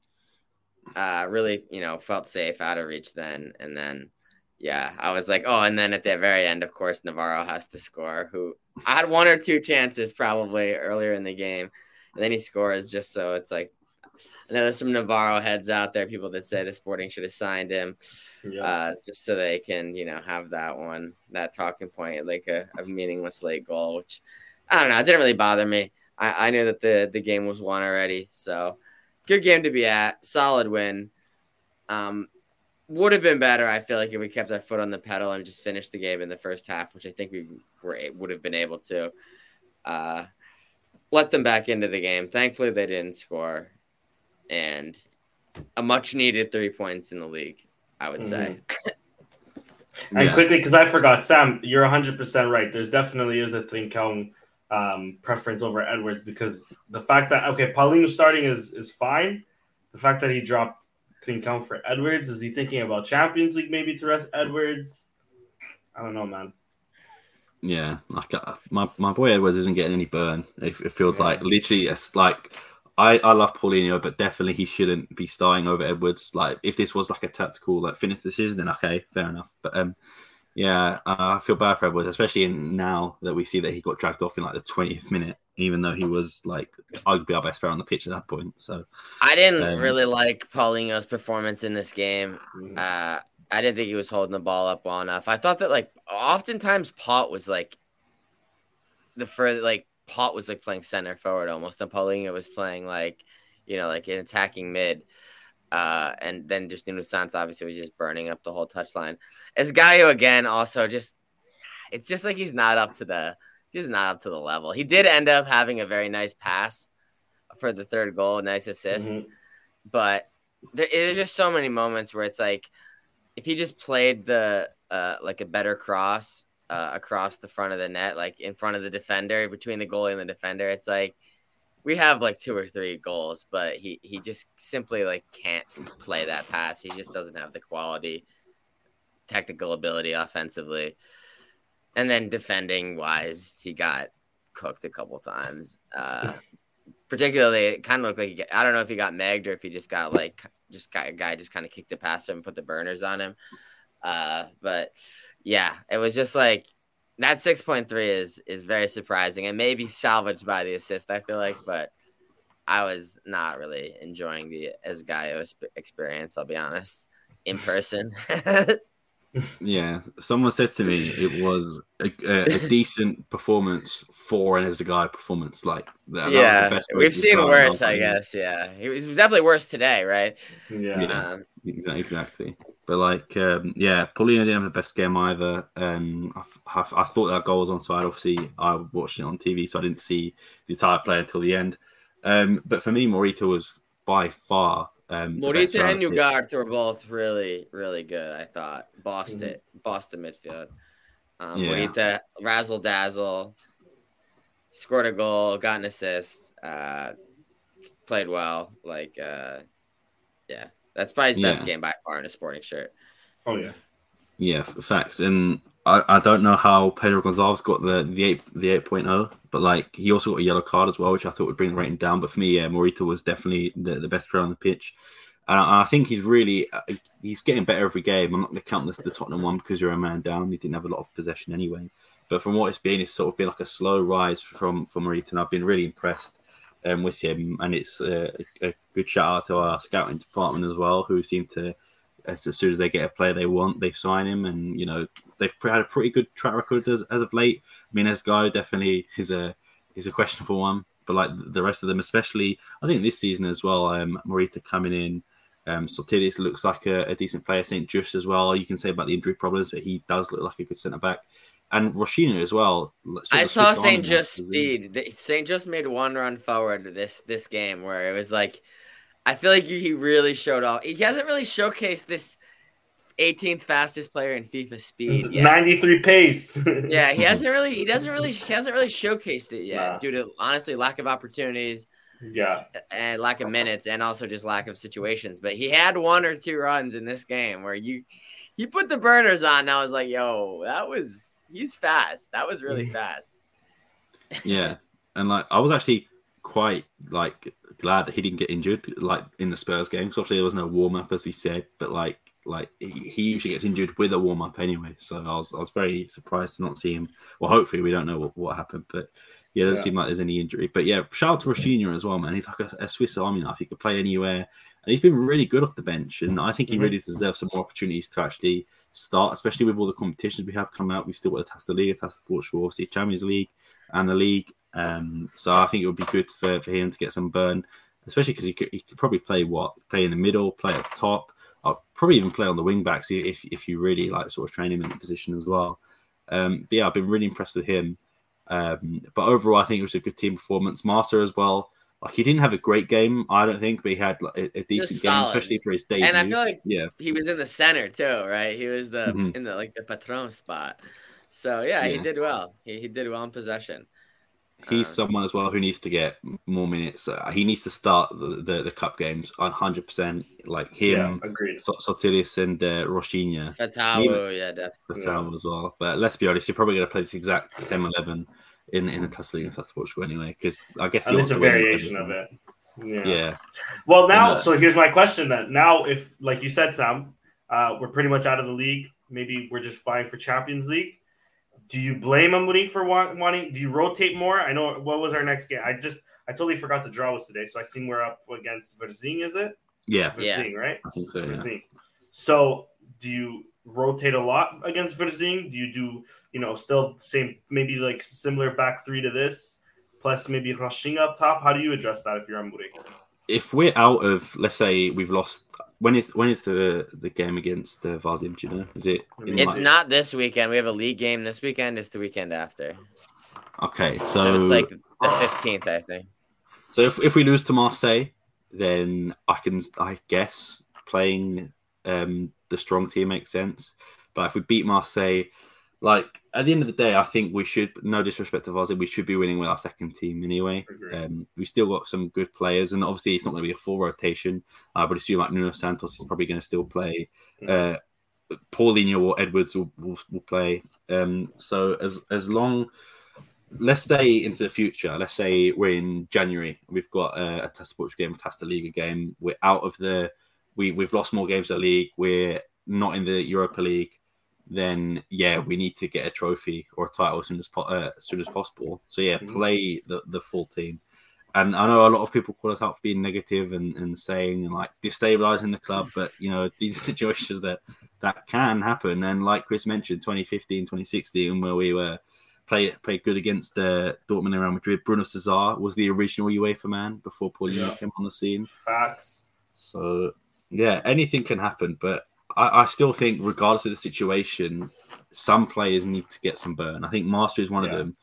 Uh, really, you know, felt safe out of reach then, and then yeah, I was like, oh, and then at the very end, of course, Navarro has to score. Who I had one or two chances probably earlier in the game, and then he scores just so it's like. I know there's some Navarro heads out there, people that say the Sporting should have signed him, Yeah. uh, just so they can, you know, have that one, that talking point, like a, a meaningless late goal, which I don't know, it didn't really bother me. I, I knew that the the game was won already, so good game to be at, solid win. Um, would have been better, I feel like, if we kept our foot on the pedal and just finished the game in the first half, which I think we were would have been able to. Uh, let them back into the game. Thankfully, they didn't score, and a much needed three points in the league. I would say. And quickly, because I forgot, Sam, you're 100% right. There's definitely is a Trincão um, preference over Edwards because the fact that, okay, Paulinho starting is, is fine. The fact that he dropped Trincão for Edwards, is he thinking about Champions League maybe to rest Edwards? I don't know, man. Yeah, like uh, my my boy Edwards isn't getting any burn. It, it feels Yeah. like literally it's like I I love Paulinho, but definitely he shouldn't be starting over Edwards. Like if this was like a tactical like finish decision, then okay, fair enough. But um, yeah, uh, I feel bad for Edwards, especially in now that we see that he got dragged off in like the twentieth minute, even though he was like arguably our best player on the pitch at that point. So I didn't Um, really like Paulinho's performance in this game. Mhm. Uh, I didn't think he was holding the ball up well enough. I thought that like oftentimes Pote was like the further like Pote was like playing center forward almost, and Paulinho was playing like you know like an attacking mid. Uh, and then just Nuno Santos obviously was just burning up the whole touchline. Esgaio again also just it's just like he's not up to the he's not up to the level. He did end up having a very nice pass for the third goal, nice assist Mhm. but there, there's just so many moments where it's like if he just played the uh, like a better cross uh, across the front of the net, like in front of the defender, between the goalie and the defender, it's like we have like two or three goals, but he he just simply like can't play that pass. He just doesn't have the quality, technical ability offensively, and then defending wise, he got cooked a couple times. Uh, particularly it kind of looked like got, I don't know if he got megged or if he just got like just got a guy just kind of kicked it past him and put the burners on him. Uh, but yeah, it was just like that 6.3 is is very surprising and maybe salvaged by the assist. I feel like, but I was not really enjoying the Esgaio experience. I'll be honest, in person. yeah, someone said to me it was a, a, a decent performance for an Esgaio performance. Like that, yeah, that we've seen worse. I guess. Yeah, he was definitely worse today, right? Yeah, yeah um, exactly. But like, um, yeah, Paulinho didn't have the best game either. Um, I, I, I, thought that goal was onside. Obviously, I watched it on TV, so I didn't see the entire play until the end. Um, but for me, Morita was by far. Um, Morita and Ugarte were both really, really good. I thought Boston, mm-hmm. Boston midfield. Um, yeah. Morita razzle dazzle, scored a goal, got an assist, uh, played well. Like, uh, yeah, that's probably his best game by far in a sporting shirt. Oh yeah, yeah, facts. And I, I don't know how Pedro Gonçalves got the the eight the eight oh, but like he also got a yellow card as well, which I thought would bring the rating down. But for me, yeah, Morita was definitely the, the best player on the pitch, and I, I think he's really uh, he's getting better every game. I'm not going to count this the Tottenham one because you're a man down. He didn't have a lot of possession anyway. But from what it's been, it's sort of been like a slow rise from from Morita, and I've been really impressed um, with him. And it's uh, a, a good shout out to our scouting department as well, who seem to as, as soon as they get a player they want, they sign him, and you know they've had a pretty good track record as, as of late. I mean, Esgaio definitely is a is a questionable one, but like the rest of them, especially I think this season as well. Um, Morita coming in. Um, Sotiris looks like a, a, decent player. St. Juste as well. You can say about the injury problems, but he does look like a good centre back. And Rochinha as well. I saw St. Juste speed. St. Juste made one run forward this this game where it was like, I feel like he really showed off. He hasn't really showcased this 18th fastest player in FIFA speed. Yet. 93 pace. yeah, he hasn't really he doesn't really he hasn't really showcased it yet nah. due to honestly lack of opportunities. Yeah. And lack of minutes and also just lack of situations. But he had one or two runs in this game where you he put the burners on and I was like, yo, that was he's fast. That was really fast. yeah. And like I was actually quite like glad that he didn't get injured like in the Spurs game. So obviously there was no warm up as we said, but like like he, he usually gets injured with a warm up anyway. So I was I was very surprised to not see him. Well, hopefully we don't know what, what happened, but yeah, it doesn't yeah. seem like there's any injury. But yeah, shout out to Rochinha as well, man. He's like a, a Swiss Army knife. He could play anywhere, and he's been really good off the bench. And I think he mm-hmm. really deserves some more opportunities to actually start, especially with all the competitions we have coming out. We've still got the Taça League, Taça Portugal, obviously Champions League, and the league. Um, so I think it would be good for, for him to get some burn, especially because he could, he could probably play what play in the middle, play at the top I'll probably even play on the wing backs if if you really like sort of train him in the position as well. Um, but yeah, I've been really impressed with him. Um, but overall, I think it was a good team performance. Marsa as well. Like he didn't have a great game, I don't think, but he had like, a, a decent game, especially for his debut. And I feel like yeah, he was in the center too, right? He was the mm-hmm. in the like the patron spot. So yeah, yeah. he did well. He, he did well in possession he's uh, someone as well who needs to get more minutes. Uh, he needs to start the, the, the cup games 100. percent Like him, yeah, agreed. Sotiris and uh, Rochinha. Fatawu, yeah, definitely. Fatawu as well. But let's be honest, you're probably going to play this exact same 11 in in the Taça League and Taça Portugal anyway, because I guess it's a variation of it. Yeah. yeah. Well, now, uh, so here's my question then. Now, if like you said, Sam, uh, we're pretty much out of the league. Maybe we're just fine for Champions League do you blame Amorim for want, wanting? Do you rotate more? I know what was our next game. I just I totally forgot the draw was today, so I seen we're up against Varzim. Is it? Yeah, Varzim, yeah. right? I think so. Yeah. So do you rotate a lot against Varzim? Do you do you know still same maybe like similar back three to this plus maybe rushing up top? How do you address that if you're Amorim? If we're out of let's say we've lost when is when is the the game against the Varzim? Do you know? Is it? It's like... not this weekend. We have a league game this weekend. It's the weekend after. Okay, so, so it's like the fifteenth, I think. So if if we lose to Marseille, then I can I guess playing um, the strong team makes sense. But if we beat Marseille, like at the end of the day, I think we should. No disrespect to Varzim, we should be winning with our second team anyway. Um, we still got some good players, and obviously it's not going to be a full rotation. I would assume like Nuno Santos is probably going to still play. Uh, Paulinho or Edwards will, will, will play. Um, so as as long let's say into the future. Let's say we're in January. We've got a, a Taça Portugal game, a Taça Liga game. We're out of the. We we've lost more games at league. We're not in the Europa League. Then yeah, we need to get a trophy or a title as soon as po- uh, as soon as possible. So yeah, Mhm. play the the full team. And I know a lot of people call us out for being negative and, and saying and like destabilizing the club, but you know these are situations that that can happen. And like Chris mentioned, 2015, 2016, where we were play played good against uh, Dortmund and Real Madrid. Bruno Cesar was the original UEFA man before Paulinho Yeah. came on the scene. Facts. So yeah, anything can happen. But I, I still think, regardless of the situation, some players need to get some burn. I think Marsa is one Yeah. of them.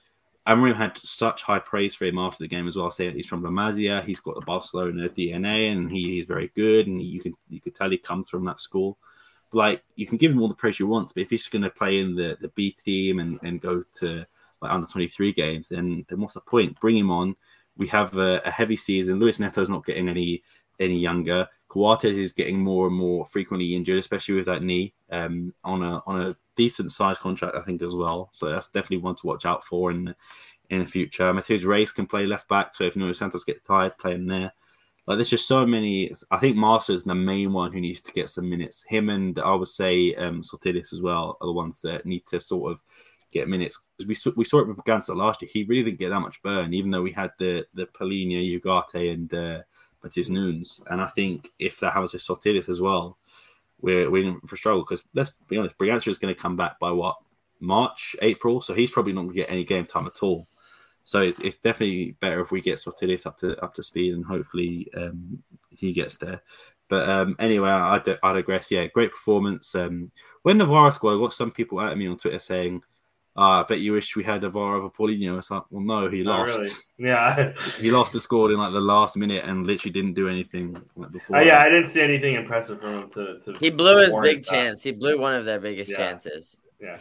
Amorim had such high praise for him after the game as well, saying he's from La Masia, he's got the Barcelona DNA, and he, he's very good, and you can you could tell he comes from that school. But like you can give him all the praise you want, but if he's going to play in the, the B team and, and go to like under twenty three games, then then what's the point? Bring him on. We have a, a heavy season. Luis Neto's not getting any any younger. Coates is getting more and more frequently injured, especially with that knee. Um, on a on a decent size contract, I think as well. So that's definitely one to watch out for in in the future. Matheus Reis can play left back, so if Nuno Santos gets tired, play him there. Like there's just so many. I think Marsa's the main one who needs to get some minutes. Him and I would say um, as well are the ones that need to sort of get minutes. We saw, we saw it with Gansa last year. He really didn't get that much burn, even though we had the the Palhinha, Ugarte, and uh, Matheus Nunes. And I think if that happens with Sotiris as well, we're we're in for struggle because let's be honest, Bragança is going to come back by what March, April, so he's probably not going to get any game time at all. So it's, it's definitely better if we get Sotiris up to up to speed and hopefully um, he gets there. But um, anyway, I, I digress. Yeah, great performance. Um, when Navarro scored, I got some people at me on Twitter saying, "Ah, I bet you wish we had Navarro over Paulinho." It's like, well, no, he Not lost. really. Yeah. He lost the score in like the last minute and literally didn't do anything like, before. Uh, yeah. I didn't see anything impressive from him to. to He blew his big that. chance. He blew one of their biggest Yeah. chances. Yeah.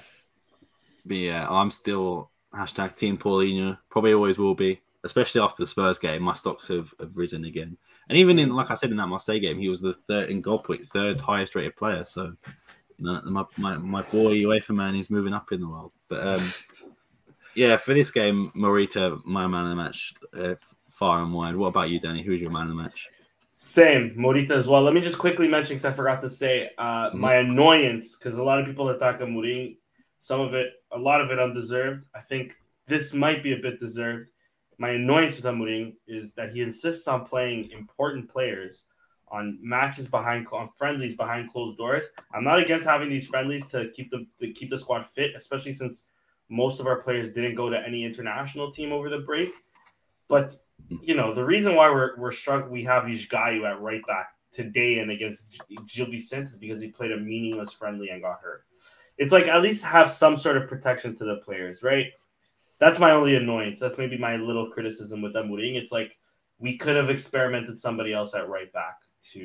But yeah, I'm still hashtag Team Paulinho. Probably always will be, especially after the Spurs game. My stocks have, have risen again. And even in, like I said, in that Marseille game, he was the third in goal point, third highest rated player. So, know, my, my, my boy UEFA man is moving up in the world. But um, yeah, for this game, Morita, my man of the match, uh, far and wide. What about you, Danny? Who's your man of the match? Same, Morita as well. Let me just quickly mention because I forgot to say uh, Mhm. my annoyance because a lot of people attack Amorim. Some of it, a lot of it undeserved. I think this might be a bit deserved. My annoyance with Amorim is that he insists on playing important players on matches behind on friendlies behind closed doors. I'm not against having these friendlies to keep the to keep the squad fit, especially since most of our players didn't go to any international team over the break. But you know, the reason why we're we're struck we have Esgaio at right back today and against Gil Vicente is because he played a meaningless friendly and got hurt. It's like at least have some sort of protection to the players, right? That's my only annoyance. That's maybe my little criticism with Amorim. It's like we could have experimented somebody else at right back to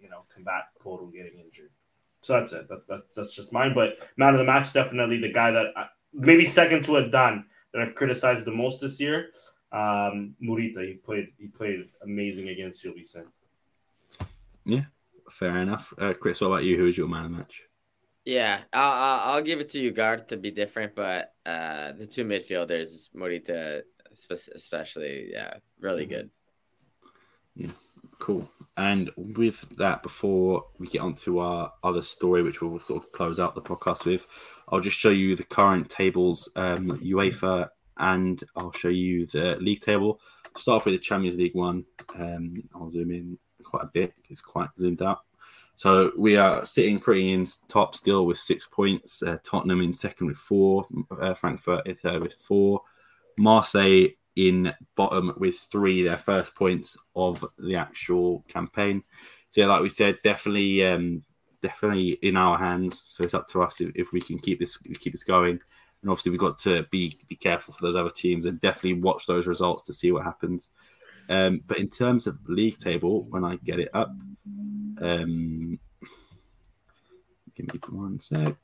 you know combat Porro getting injured. So that's it. That's that's that's just mine. But man of the match, definitely the guy that I, maybe second to Adan that I've criticized the most this year. Um, Morita, he played he played amazing against Gil Yeah, Fair enough. Uh, Chris, what about you? Who is your man of the match? Yeah, I'll, I'll, I'll give it to Ugarte, to be different, but uh, the two midfielders, Morita especially, yeah, really good. Cool. And with that, before we get onto our other story, which we'll sort of close out the podcast with, I'll just show you the current tables, um, UEFA, and I'll show you the league table. Start off with the Champions League one. Um, I'll zoom in quite a bit. It's quite zoomed out. So we are sitting pretty in top still with six points. Uh, Tottenham in second with four. Uh, Frankfurt in third with four. Marseille in bottom with three, their first points of the actual campaign. So yeah, like we said, definitely, um, definitely in our hands. So it's up to us if, if we can keep this keep this going. And obviously, we've got to be be careful for those other teams and definitely watch those results to see what happens. Um, but in terms of league table, when I get it up, um, give me one sec.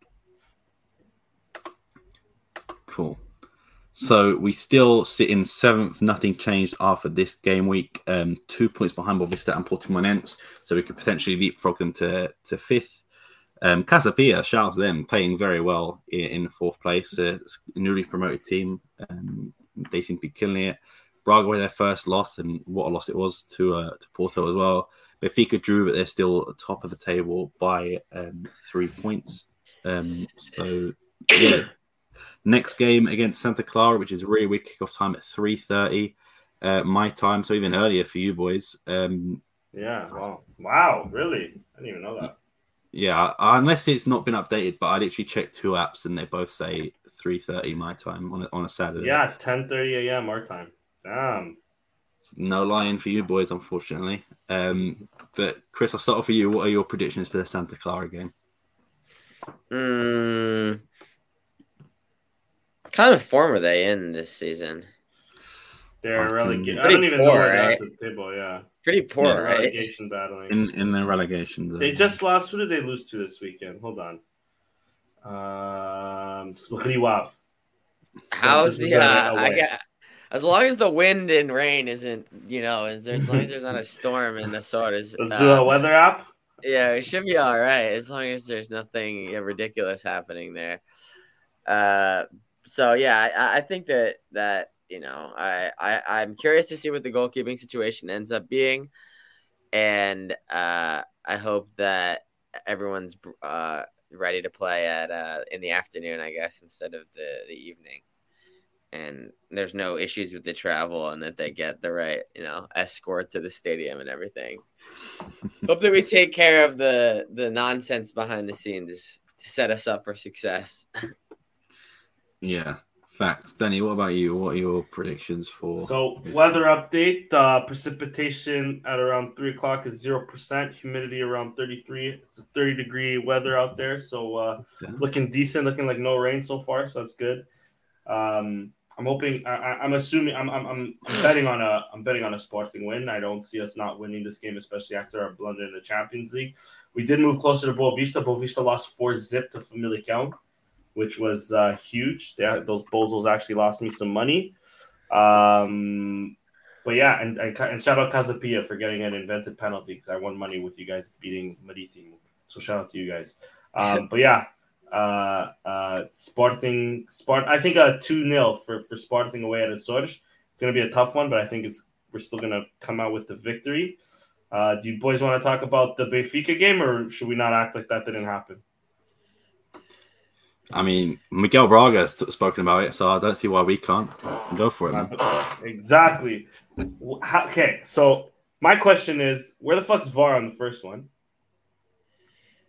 Cool. So we still sit in seventh, nothing changed after this game week. Um, two points behind Boavista and Portimonense, so we could potentially leapfrog them to, to fifth. Um, Casa Pia, shout out to them, playing very well in, in fourth place. Uh, newly promoted team, um, they seem to be killing it. Braga with their first loss, and what a loss it was to uh, to Porto as well. Benfica drew, but they're still top of the table by um, three points. Um, so yeah, next game against Santa Clara, which is really weird kickoff time at three thirty, uh, my time, so even earlier for you boys. Um, yeah, wow, wow, really? I didn't even know that. Yeah, unless it's not been updated, but I literally checked two apps and they both say three thirty my time on a, on a Saturday. Yeah, ten thirty a.m. our time. Damn. No lying for you boys, unfortunately. Um, but Chris, I'll start off with you. What are your predictions for the Santa Clara game? Mm, kind of form are they in this season? They're relegated. I Pretty don't even know poor, where they're right? at the table. Yeah, Pretty poor, Yeah, right? relegation battling. In in the relegation zone. They just lost. Who did they lose to this weekend? Hold on. Um, Sliwav. How's This is the? Uh, I got, as long as the wind and rain isn't, you know, as, there, as long as there's not a storm in the sort is. Let's uh, do a weather app. Yeah, it should be all right as long as there's nothing uh, ridiculous happening there. Uh, so yeah, I, I think that that you know, I, I I'm curious to see what the goalkeeping situation ends up being, and uh, I hope that everyone's uh ready to play at uh in the afternoon, I guess, instead of the the evening. And there's no issues with the travel, and that they get the right, you know, escort to the stadium and everything. Hope that we take care of the the nonsense behind the scenes to set us up for success. Yeah, facts. Danny, what about you? What are your predictions for? So weather update: uh, precipitation at around three o'clock is zero percent. Humidity around 33, 30 degree weather out there, so uh, Yeah. looking decent. Looking like no rain so far, so that's good. Um, I'm hoping. I, I'm assuming. I'm, I'm. I'm. I'm betting on a. I'm betting on a Sporting win. I don't see us not winning this game, especially after our blunder in the Champions League. We did move closer to Boavista. Boavista lost four zip to Famalicão, which was uh, huge. They, those bozos actually lost me some money. Um, but yeah, and, and and shout out Casa Pia for getting an invented penalty because I won money with you guys beating Maritimo. So shout out to you guys. Um, but yeah, uh, uh, Sporting, Sport. I think a two 0 for for Sporting away at Açores. It's gonna be a tough one, but I think it's we're still gonna come out with the victory. Uh, do you boys want to talk about the Benfica game, or should we not act like that didn't happen? I mean, Miguel Braga has spoken about it, so I don't see why we can't go for it. Man. Exactly. How- Okay, so my question is, where the fuck's VAR on the first one?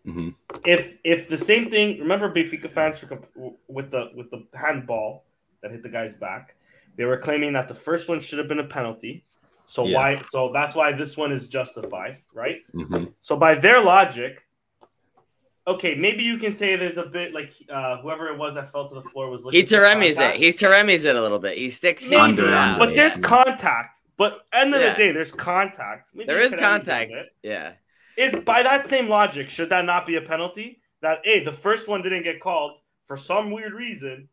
hmm If if the same thing, remember Benfica fans were comp- with the with the handball that hit the guy's back, they were claiming that the first one should have been a penalty. So Yeah. why? So that's why this one is justified, right? hmm So by their logic, okay, maybe you can say there's a bit like uh, whoever it was that fell to the floor was looking. He for Teremis it. contact. He Teremis it a little bit. He sticks his Maybe, Under, foot out. under. but there's contact. But end of Yeah. the day, there's contact. Maybe there is contact. Yeah. Is by that same logic, should that not be a penalty? That a the first one didn't get called for some weird reason.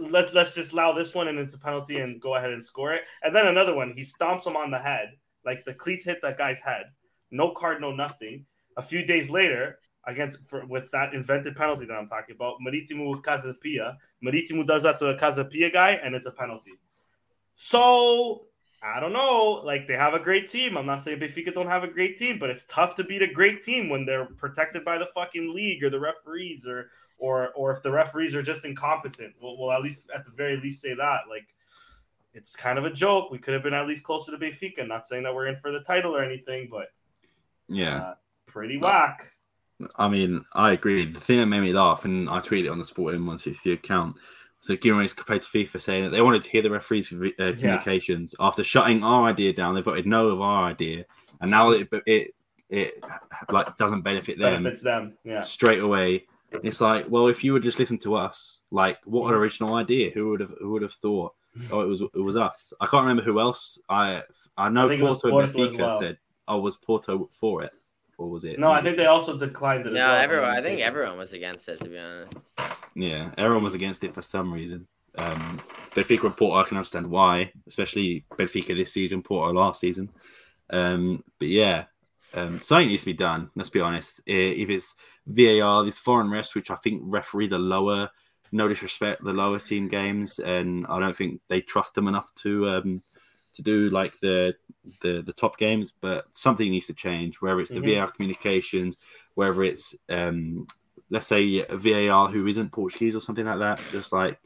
Let, let's just allow this one and it's a penalty and go ahead and score it. And then another one, he stomps him on the head. Like the cleats hit that guy's head. No card, no nothing. A few days later, against for, with that invented penalty that I'm talking about, Maritimo Casapia. Maritimo does that to a Casa Pia guy and it's a penalty. So I don't know. Like they have a great team. I'm not saying Benfica don't have a great team, but it's tough to beat a great team when they're protected by the fucking league or the referees or or or if the referees are just incompetent. We'll, we'll at least at the very least say that. Like it's kind of a joke. We could have been at least closer to Benfica. Not saying that we're in for the title or anything, but Yeah. uh, pretty whack. I mean, I agree. The thing that made me laugh, and I tweeted it on the Sporting 160 account, was that Guimarães compared to FIFA saying that they wanted to hear the referees' uh, communications after shutting our idea down. They voted no of our idea, and now it it it like doesn't benefit them Benefits them. Yeah. straight away. It's like, well, if you would just listen to us, like, what an original idea? Who would have who would have thought? Oh, it was it was us. I can't remember who else. I I know I think it was Porto and Porto Benfica well. said, "Oh, was Porto for it, or was it?" No, I think they also declined it. as No, well, everyone. I think everyone was against it. To be honest. Yeah, everyone was against it for some reason. Um, Benfica and Porto, I can understand why, especially Benfica this season, Porto last season. Um, but yeah, um, something needs to be done. Let's be honest. If it's VAR, this foreign refs, which I think referee the lower no disrespect, the lower team games, and I don't think they trust them enough to um, to do like the the the top games. But something needs to change, whether it's the Mhm. VAR communications, whether it's um, let's say a VAR who isn't Portuguese or something like that. Just like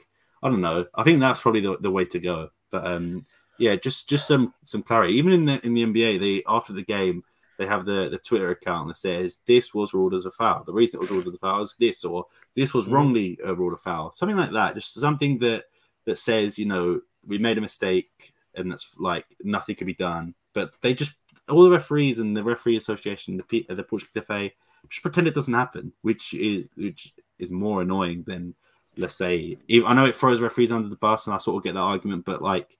I don't know. I think that's probably the, the way to go. But um, yeah, just just some some clarity. Even in the in the NBA, they after the game they have the, the Twitter account that says this was ruled as a foul. The reason it was ruled as a foul is this, or this was Mhm. wrongly uh, ruled a foul. Something like that. Just something that that says you know we made a mistake and that's like nothing could be done. But they just all the referees and the referee association, the P- uh, the Portuguese FA, just pretend it doesn't happen, which is which is more annoying than let's say. I know it throws referees under the bus, and I sort of get that argument, but like.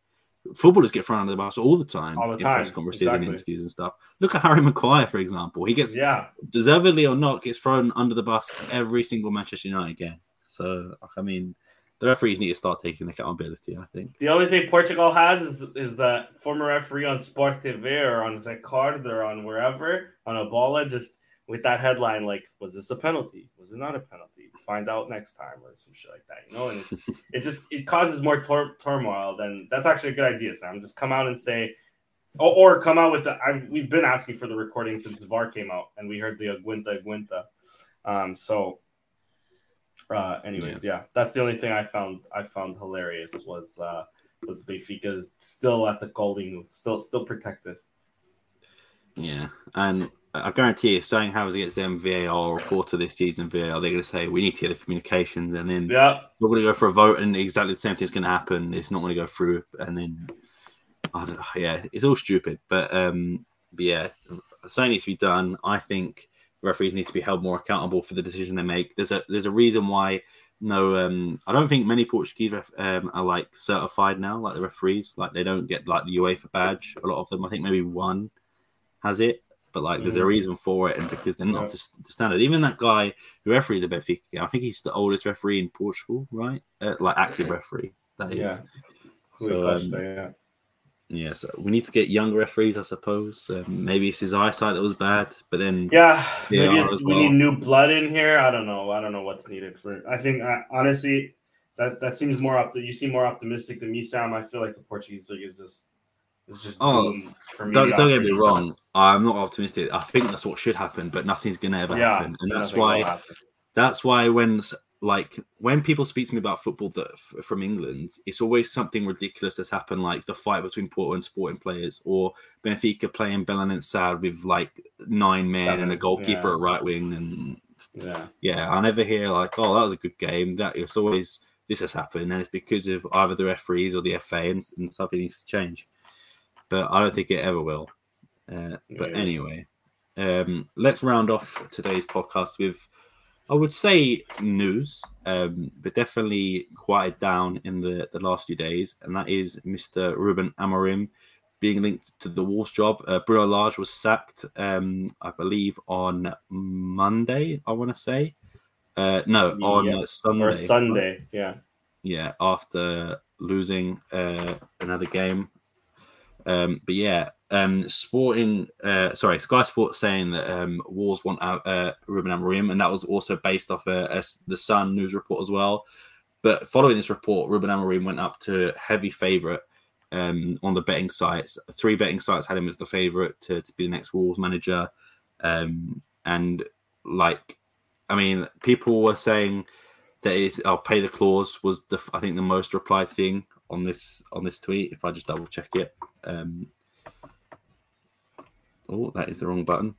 Footballers get thrown under the bus all the time All the in time, press conferences exactly. and interviews and stuff. Look at Harry Maguire, for example. He gets Yeah, deservedly or not, gets thrown under the bus every single Manchester United game. So, I mean, the referees need to start taking accountability. I think. the only thing Portugal has is is that former referee on Sport TV or on Record or on wherever on a bola just with that headline like, was this a penalty? Was it not a penalty? Find out next time or some shit like that, you know. And it's, it just it causes more tor- turmoil. Then that's actually a good idea, Sam. Just come out and say. Or, or come out with the. I've, we've been asking for the recording since VAR came out, and we heard the Aguinta Aguinta. Um, so, uh, anyways, yeah. that's the only thing I found I found hilarious was uh, was Benfica still at the Golding, still still protected. Yeah, and I guarantee you if something happens against them VAR or quarter this season VAR, they're going to say we need to get the communications, and then Yeah, we're going to go for a vote, and exactly the same thing's going to happen. It's not going to go through, and then I don't, yeah, it's all stupid. But um, but yeah, something needs to be done. I think referees need to be held more accountable for the decision they make. There's a there's a reason why no, um, I don't think many Portuguese ref, um, are like certified now, like the referees. Like they don't get like the UEFA badge. A lot of them, I think maybe one has it, but like there's a Mhm. reason for it, and because they're not Yeah. to, to standard. Even that guy who refereed the Benfica game, I think he's the oldest referee in Portugal, right? Uh, like active referee. That is. yeah. So, um, yeah. Yeah, so we need to get young referees, I suppose. Um, maybe it's his eyesight that was bad, but then Yeah, maybe it's, as we need new blood in here. I don't know. I don't know what's needed for. I think uh, honestly, that that seems more up. You seem more optimistic than me, Sam. I feel like the Portuguese league is just is just Oh, for me. don't, don't get me wrong. I'm not optimistic. I think that's what should happen, but nothing's gonna ever Yeah, happen, and that's why that's why when like when people speak to me about football that f- from England, it's always something ridiculous that's happened, like the fight between Porto and Sporting players, or Benfica playing Belenenses SAD with like nine men and a goalkeeper yeah. at right wing, and Yeah, yeah, I never hear like, oh, that was a good game. That it's always this has happened, and it's because of either the referees or the FA, and, and something needs to change. But I don't think it ever will. Uh, but Yeah. anyway, um, let's round off today's podcast with, I would say, news, um, but definitely quieted down in the, the last few days, and that is Mr. Ruben Amorim being linked to the Wolves job. Uh, Bruno Lage was sacked, um, I believe, on Monday. I want to say, uh, no, on Yeah. Sunday. or Sunday. Yeah, Yeah, after losing uh, another game. Um, but yeah, um, Sporting, uh, sorry, Sky Sports saying that um, Wolves want uh, uh, Ruben Amorim, and that was also based off a, a- the Sun news report as well. But following this report, Ruben Amorim went up to heavy favourite um, on the betting sites. Three betting sites had him as the favourite to, to be the next Wolves manager, um, and like, I mean, people were saying that is I'll pay the clause was the I think the most replied thing on this on this tweet. If I just double check it, um, oh, that is the wrong button.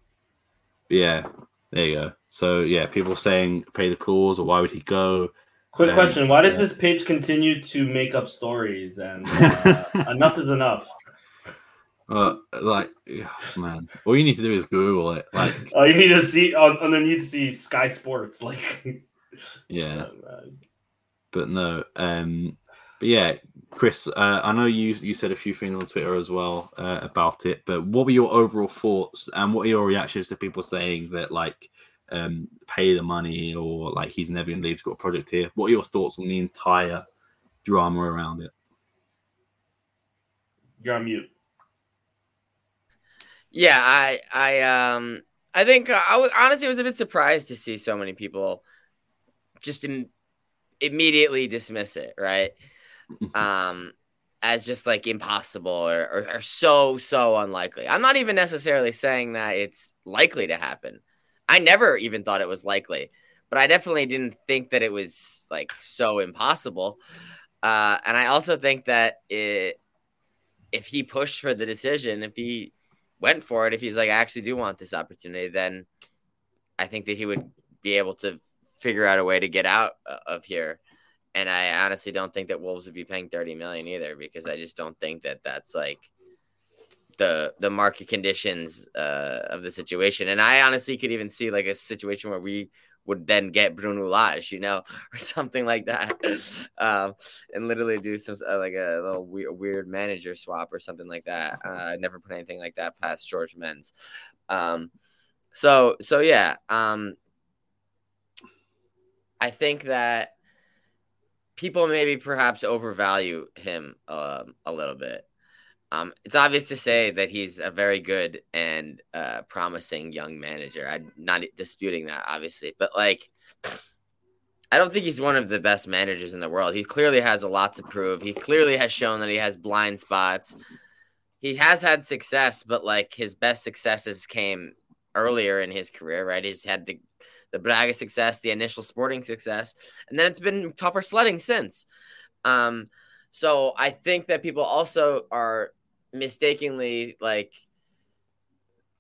But yeah, there you go. So yeah, people saying pay the clause or why would he go? Quick Um, question: Why does yeah. this page continue to make up stories? And uh, enough is enough. Uh, like, man, all you need to do is Google it. Like, Oh, you need to see on underneath to see Sky Sports. Like, yeah, oh, but no. Um, but yeah, Chris, uh, I know you you said a few things on Twitter as well uh, about it. But what were your overall thoughts and what are your reactions to people saying that like um, pay the money or like he's never going to leave, he's got a project here? What are your thoughts on the entire drama around it? you're on mute. Yeah, I I um I think uh, I was honestly was a bit surprised to see so many people just in immediately dismiss it, right? Um, as just like impossible or, or, or so so unlikely. I'm not even necessarily saying that it's likely to happen. I never even thought it was likely, but I definitely didn't think that it was like so impossible. Uh, and I also think that it, if he pushed for the decision, if he went for it, if he's like, I actually do want this opportunity, then I think that he would be able to figure out a way to get out uh, of here. And I honestly don't think that Wolves would be paying 30 million either, because I just don't think that that's like the the market conditions uh, of the situation. And I honestly could even see like a situation where we would then get Bruno Lage, you know, or something like that, um, and literally do some uh, like a little weird, weird, manager swap or something like that. Uh, I never put anything like that past George Mendes. Um, so so yeah, um, I think that people maybe perhaps overvalue him um, a little bit. Um, it's obvious to say that he's a very good and uh, promising young manager. I'm not disputing that, obviously, but like, I don't think he's one of the best managers in the world. He clearly has a lot to prove. He clearly has shown that he has blind spots. He has had success, but like his best successes came earlier in his career, right? He's had the the Braga success, the initial sporting success, and then it's been tougher sledding since. Um, so I think that people also are mistakenly like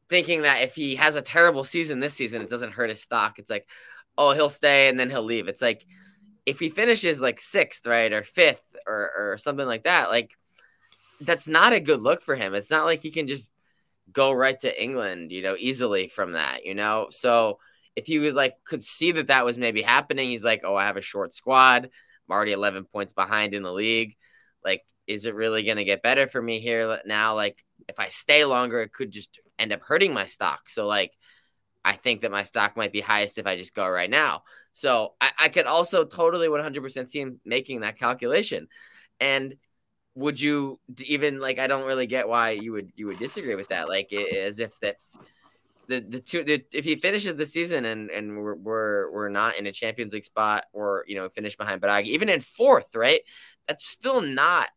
thinking that if he has a terrible season this season, it doesn't hurt his stock. It's like, oh, he'll stay and then he'll leave. It's like if he finishes like sixth, right, or fifth, or or something like that, like that's not a good look for him. It's not like he can just go right to England, you know, easily from that, you know. So if he was like could see that that was maybe happening, he's like, oh, I have a short squad. I'm already 11 points behind in the league. Like is it really going to get better for me here now? Like, if I stay longer, it could just end up hurting my stock. So, like, I think that my stock might be highest if I just go right now. So, I, I could also totally 100% see him making that calculation. And would you even like? I don't really get why you would you would disagree with that. Like, as if that the the two the, if he finishes the season and and we're, we're we're not in a Champions League spot or you know finish behind Braga, even in fourth, right? That's still not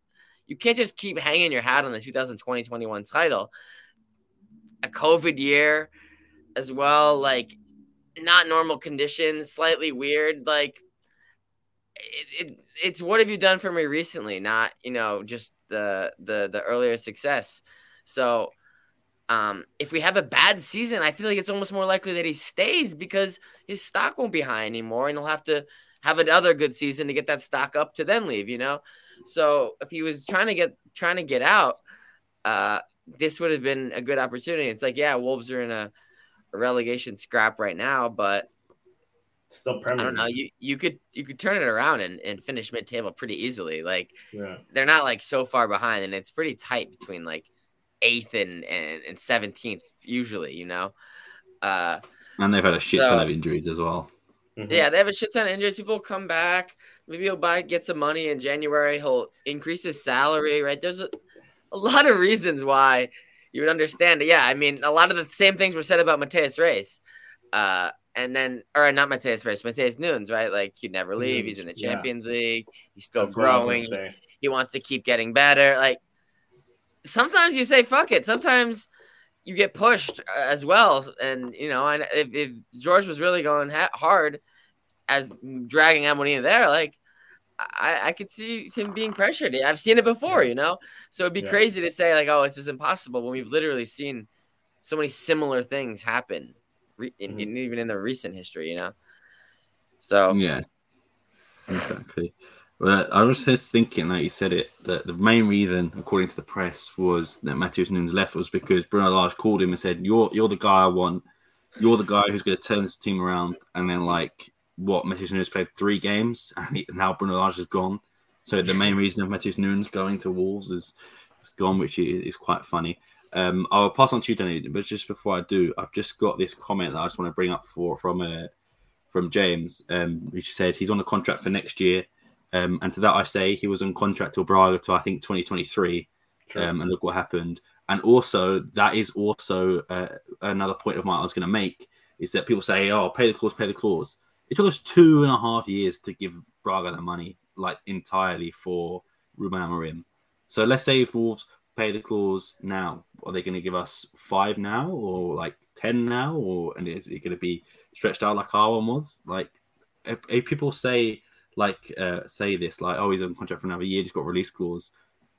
you can't just keep hanging your hat on the 2020-21 title. A COVID year as well, like not normal conditions, slightly weird. Like it, it, it's what have you done for me recently? Not you know just the the the earlier success. So um, if we have a bad season, I feel like it's almost more likely that he stays because his stock won't be high anymore, and he'll have to have another good season to get that stock up to then leave. You know, so if he was trying to get trying to get out, uh, this would have been a good opportunity. It's like, yeah, Wolves are in a, a relegation scrap right now, but still Premier. I don't know. You you could you could turn it around and, and finish mid table pretty easily. Like yeah. they're not like so far behind, and it's pretty tight between like eighth and and seventeenth usually. You know. Uh, and they've had a shit so, ton of injuries as well. Mm-hmm. Yeah, they have a shit ton of injuries. People come back. Maybe he'll buy get some money in January. He'll increase his salary. Right? There's a, a lot of reasons why you would understand it. Yeah, I mean, a lot of the same things were said about Matheus Reis. Uh, and then, or not Matheus Reis, Matheus Nunes, right? Like he'd never leave. He's in the Champions yeah. League. He's still That's growing. He wants to keep getting better. Like sometimes you say fuck it. Sometimes you get pushed uh, as well. And you know, and if, if George was really going ha- hard as dragging Amorim there, like I, I could see him being pressured. I've seen it before, you know. So it'd be yeah. crazy to say like, oh, this is impossible when we've literally seen so many similar things happen, re- in, mm-hmm. in, even in the recent history, you know. So yeah, exactly. Well, I was just thinking, like you said it, that the main reason, according to the press, was that Matheus Nunes left was because Bruno Lage called him and said, "You're you're the guy I want. You're the guy who's going to turn this team around." And then, like, what Matheus Nunes played three games, and he, now Bruno Lage is gone. So the main reason of Matheus Nunes going to Wolves is, is gone, which is, quite funny. Um, I'll pass on to you, Danny, but just before I do, I've just got this comment that I just want to bring up for from uh, from James, um, which said he's on a contract for next year. Um, and to that, I say he was on contract till Braga to I think 2023. Sure. Um, and look what happened. And also, that is also uh, another point of mine I was going to make is that people say, "Oh, pay the clause, pay the clause." It took us two and a half years to give Braga the money like entirely for Ruben Amorim. So let's say if Wolves pay the clause now, are they going to give us five now or like ten now, or and is it going to be stretched out like our one was? Like if, if people say like uh, say this like oh he's on contract for another year, he's got release clause,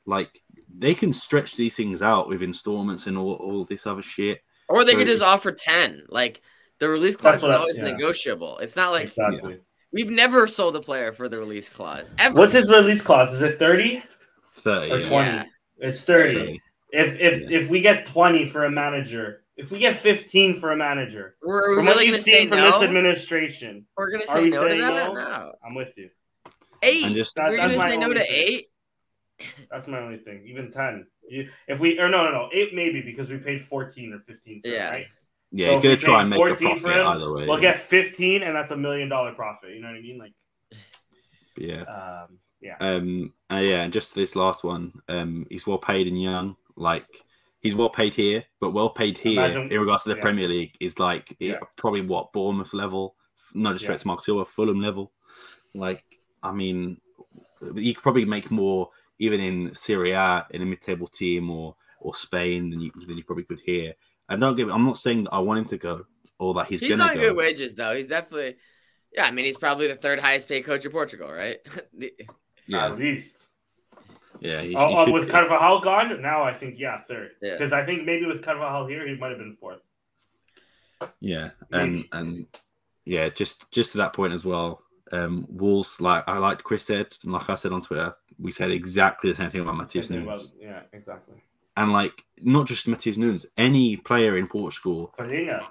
like they can stretch these things out with installments and all, all this other shit. Or they So- could just offer ten. Like the release clause That's is always yeah. negotiable. It's not like exactly. we've never sold a player for the release clause ever. What's his release clause? Is it 30 Thirty. or 20? Yeah. It's 30. 30. If if if we get 20 for a manager, if we get 15 for a manager, We're, we're from what you've seen from no. this administration, we're gonna are say we no to saying that. no? No. I'm with you. Eight. And just That- we're that's gonna my say no to thing. eight. That's my only thing. Even 10. You, if we or no no no eight maybe because we paid 14 or 15 for Yeah. it, right? yeah, So he's gonna try and make a 14 for profit him, either way. We'll get 15 and that's a million dollar profit. You know what I mean? Like yeah. um yeah. Um, uh, yeah, and just this last one, um, he's well paid and young. Like he's well paid here, but well paid here Imagine- in regards to the yeah. Premier League is like Yeah. probably what Bournemouth level, no disrespect to Mark Silva, Fulham level. Like, I mean, you could probably make more even in Serie A in a mid-table team or or Spain than you than you probably could here. And don't give. me, I'm not saying that I want him to go or that he's, He's gonna on go. good wages though. He's definitely. Yeah, I mean he's probably the third highest paid coach in Portugal, right? The- Yeah, At least. Yeah. He, Oh, he oh, should with. Carvalhal gone, now I think yeah, third. Yeah. Because I think maybe with Carvalhal here, he might have been fourth. Yeah, and Maybe. and yeah, just just to that point as well. Um, Wolves, like I like Chris said, and like I said on Twitter, we said exactly the same thing about Matheus Nunes, about- yeah, exactly. and like not just Matheus Nunes, any player in Portugal, Palhinha.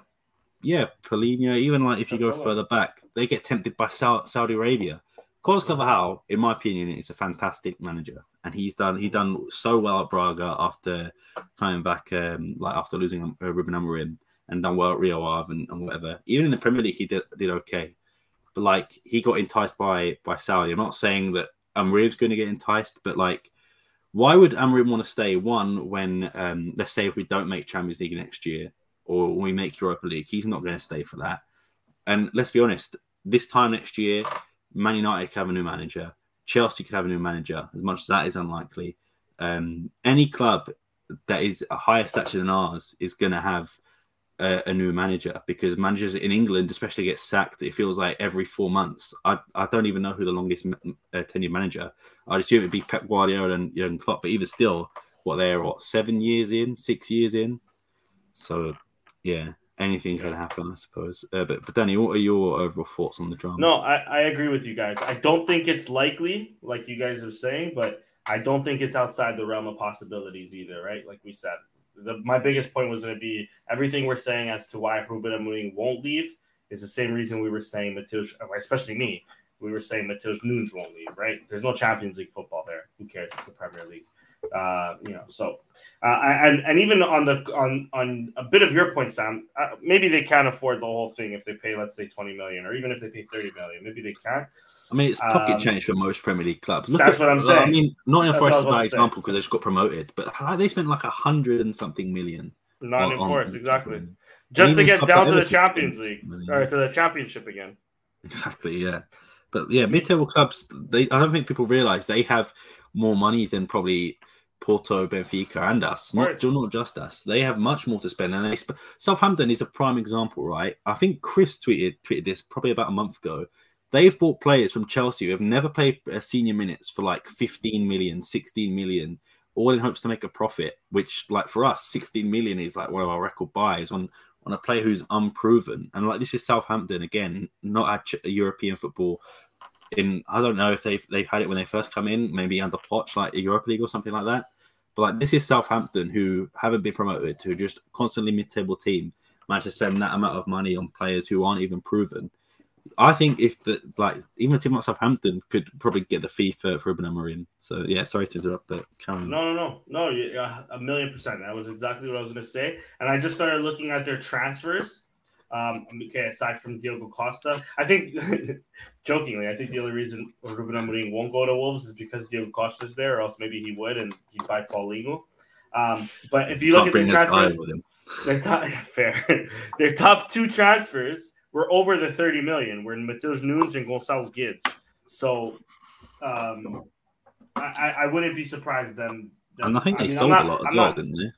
yeah, Palhinha, even like if you go further back, they get tempted by Sau- Saudi Arabia. Carlos Carvalhal, in my opinion, is a fantastic manager, and he's done he done so well at Braga after coming back, um, like after losing uh, Ruben Amorim, and done well at Rio Ave and, and whatever. Even in the Premier League, he did did okay, but like he got enticed by by Saudi. I'm not saying that Amorim's going to get enticed, but like. Why would Amorim want to stay? One, when um, let's say if we don't make Champions League next year, or we make Europa League, he's not going to stay for that. And let's be honest, this time next year, Man United could have a new manager, Chelsea could have a new manager, as much as that is unlikely. Um, any club that is a higher stature than ours is going to have a, a new manager because managers in England, especially, get sacked. It feels like every four months. I, I don't even know who the longest uh, manager. I'd assume it'd be Pep Guardiola and Jurgen Klopp, but even still, what they're what seven years in, six years in. So yeah, anything could happen, I suppose. Uh, but but Danny, what are your overall thoughts on the drama? No, I, I agree with you guys. I don't think it's likely, like you guys are saying, but I don't think it's outside the realm of possibilities either, right? Like we said, the, my biggest point was going to be everything we're saying as to why Ruben Amorim won't leave is the same reason we were saying Matheus, especially me, we were saying Matheus Nunes won't leave, right? There's no Champions League football there. Who cares? It's the Premier League. Uh, you know, so uh, and and even on the on on a bit of your point, Sam, uh, maybe they can't afford the whole thing if they pay, let's say, twenty million, or even if they pay thirty million, maybe they can't. I mean, it's pocket Um, change for most Premier League clubs. Look that's at- what I'm saying. I mean, Nottingham That's what I Forest is bad example because they just got promoted, but they spent like a hundred and something million. Not on- in on- exactly. Just to get down to the Champions League million. or to the Championship again. Exactly, yeah. But yeah, mid-table clubs, they I don't think people realize they have more money than probably Porto, Benfica, and us. Not, not just us. They have much more to spend, and they sp- Southampton is a prime example, right? I think Chris tweeted tweeted this probably about a month ago. They've bought players from Chelsea who have never played senior minutes for like 15 million, 16 million, all in hopes to make a profit. Which, like for us, 16 million is like one of our record buys on on a player who's unproven. And like this is Southampton again, not ch- European football. In I don't know if they've they've had it when they first come in, maybe under Poch, like a Europa League or something like that. But like this is Southampton who haven't been promoted, are just constantly mid-table team, managed to spend that amount of money on players who aren't even proven. I think if the like even a team like Southampton could probably get the fee for, for Ruben Amorim. So yeah, sorry to interrupt, but Karen. No, no, no, no. Yeah, a million percent. That was exactly what I was going to say. And I just started looking at their transfers. Um, okay, aside from Diogo Costa, I think, jokingly, I think the only reason Ruben Amorim won't go to Wolves is because Diogo Costa's there, or else maybe he would, and he'd buy Paulinho. Um, but if you look Can't at the transfers, their top fair, their top two transfers were over the thirty million. Were Matheus Nunes and Gonçalo Guedes. So, um, I, I I wouldn't be surprised then. then- And I think they I'm sold not- a lot as I'm well, not- didn't they?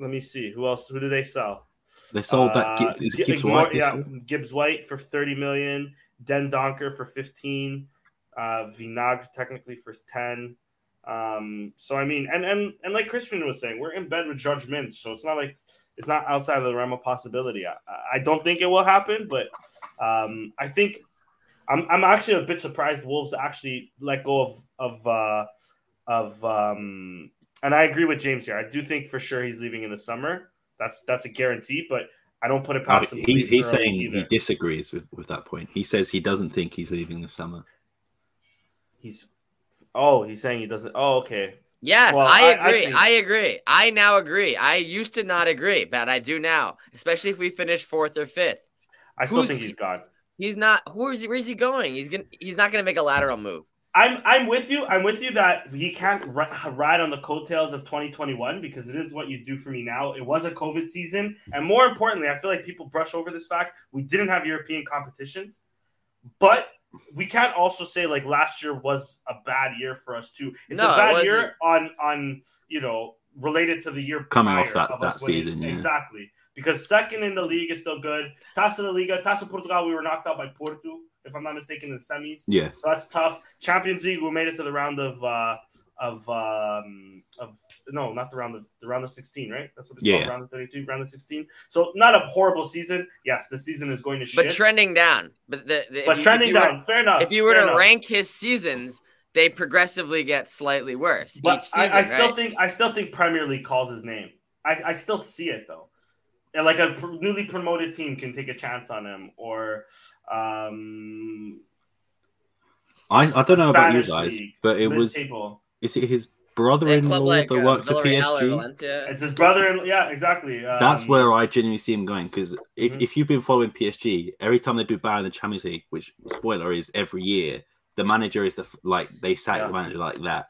Let me see. Who else? Who did they sell? They sold that Uh, Gibbs, Gibbs White. yeah. Gibbs White for 30 million, Dendoncker for 15, uh, Vinag technically for 10. Um, so I mean, and and and like Christian was saying, we're in bed with George Mendes, so it's not like it's not outside of the realm of possibility. I, I don't think it will happen, but um, I think I'm I'm actually a bit surprised Wolves actually let go of of uh, of um, and I agree with James here. I do think for sure he's leaving in the summer. That's that's a guarantee, but I don't put it past him. to he, he's early saying he disagrees with, with that point. He says he doesn't think he's leaving the summer. He's oh, he's saying he doesn't. Oh, okay. Yes, Well, I I- I agree. I, think- agree. I now agree. I used to not agree, but I do now, especially if we finish fourth or fifth. I still Who's- think he's gone. He's not. Who is he? Where's he going? He's gonna. He's not gonna make a lateral move. I'm I'm with you. I'm with you that he can't ri- ride on the coattails of 2021 because it is what you do for me now. It was a COVID season, and more importantly, I feel like people brush over this fact. We didn't have European competitions, but we can't also say like last year was a bad year for us too. It's No, a bad wasn't. year on on you know related to the year Coming off that- of that season, yeah. exactly because second in the league is still good. Taça da Liga, Taça Portugal, we were knocked out by Porto, if I'm not mistaken, in the semis. Yeah. So that's tough. Champions League, we made it to the round of uh of um of no, not the round of the round of 16, right? That's what it's Yeah. called, round of 32, round of 16. So not a horrible season. Yes, the season is going to shit. But trending down. But the, the but you- trending if you were- down. fair enough. if you were to enough. rank his seasons, they progressively get slightly worse but each season. I, I still right? think I still think Premier League calls his name. I, I still see it though. And like a pr- newly promoted team can take a chance on him, or um, I, I don't know about you guys, league, but it was mid-table. is it his brother-in-law club like that uh, works at PSG? It's his brother. in Yeah, exactly. Um, That's where I genuinely see him going because if, Mhm. if you've been following PSG, every time they do bad in the Champions League, which spoiler is every year, the manager is the like they sack Yeah. the manager like that.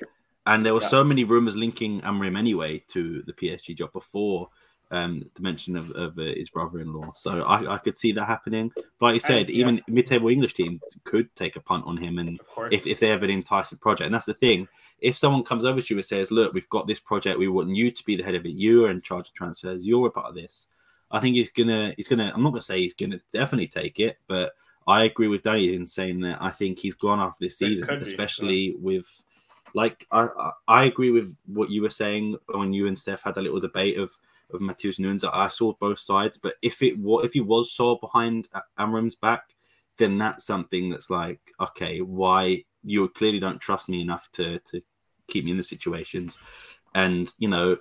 And there were Yeah. so many rumors linking Amorim anyway to the PSG job before um, the mention of, of uh, his brother-in-law. So I, I could see that happening. But like you said, And, yeah. even mid-table English teams could take a punt on him and if, if they have an enticing project. And that's the thing. If someone comes over to you and says, Look, we've got this project, we want you to be the head of it, you are in charge of transfers, you're a part of this. I think he's gonna he's gonna I'm not gonna say he's gonna definitely take it, but I agree with Danny in saying that I think he's gone after this season, could be, especially with like I, I I agree with what you were saying when you and Steph had a little debate of of Matheus Nunes. I saw both sides, but if it was if he was sold behind Amorim's back, then that's something that's like, okay, why you clearly don't trust me enough to to keep me in the situations, and you know,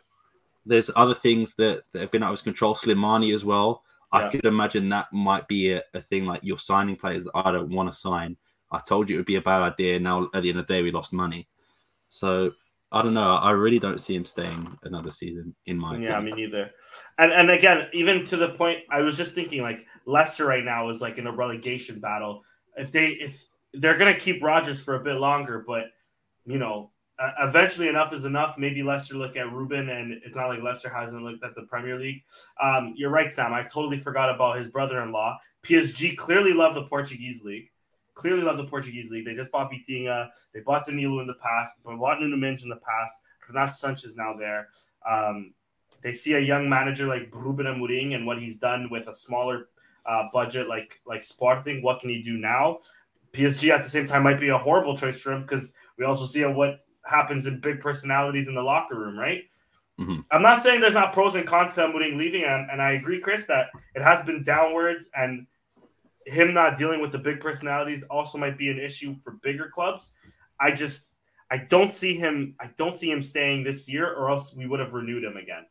there's other things that, that have been out of his control. Slimani as well. I could imagine that might be a, a thing like you're signing players that I don't want to sign. I told you it would be a bad idea. Now at the end of the day, we lost money. So I don't know. I really don't see him staying another season. In my Yeah, opinion. me neither. And and again, even to the point, I was just thinking like Leicester right now is like in a relegation battle. If they if they're gonna keep Rodgers for a bit longer, but you know, uh, eventually enough is enough. Maybe Leicester look at Ruben, and it's not like Leicester hasn't looked at the Premier League. Um, you're right, Sam. I totally forgot about his brother-in-law. PSG clearly love the Portuguese league. Clearly love the Portuguese league. They just bought Vitinha. They bought Danilo in the past. They bought Nuno Mendes in the past. Renato Sanches is now there. Um, they see a young manager like Ruben Amorim and what he's done with a smaller uh, budget like like Sporting. What can he do now? PSG at the same time might be a horrible choice for him because we also see what happens in big personalities in the locker room, right? Mhm. I'm not saying there's not pros and cons to Amorim leaving, and, and I agree, Chris, that it has been downwards, and him not dealing with the big personalities also might be an issue for bigger clubs. I just I don't see him I don't see him staying this year, or else we would have renewed him again.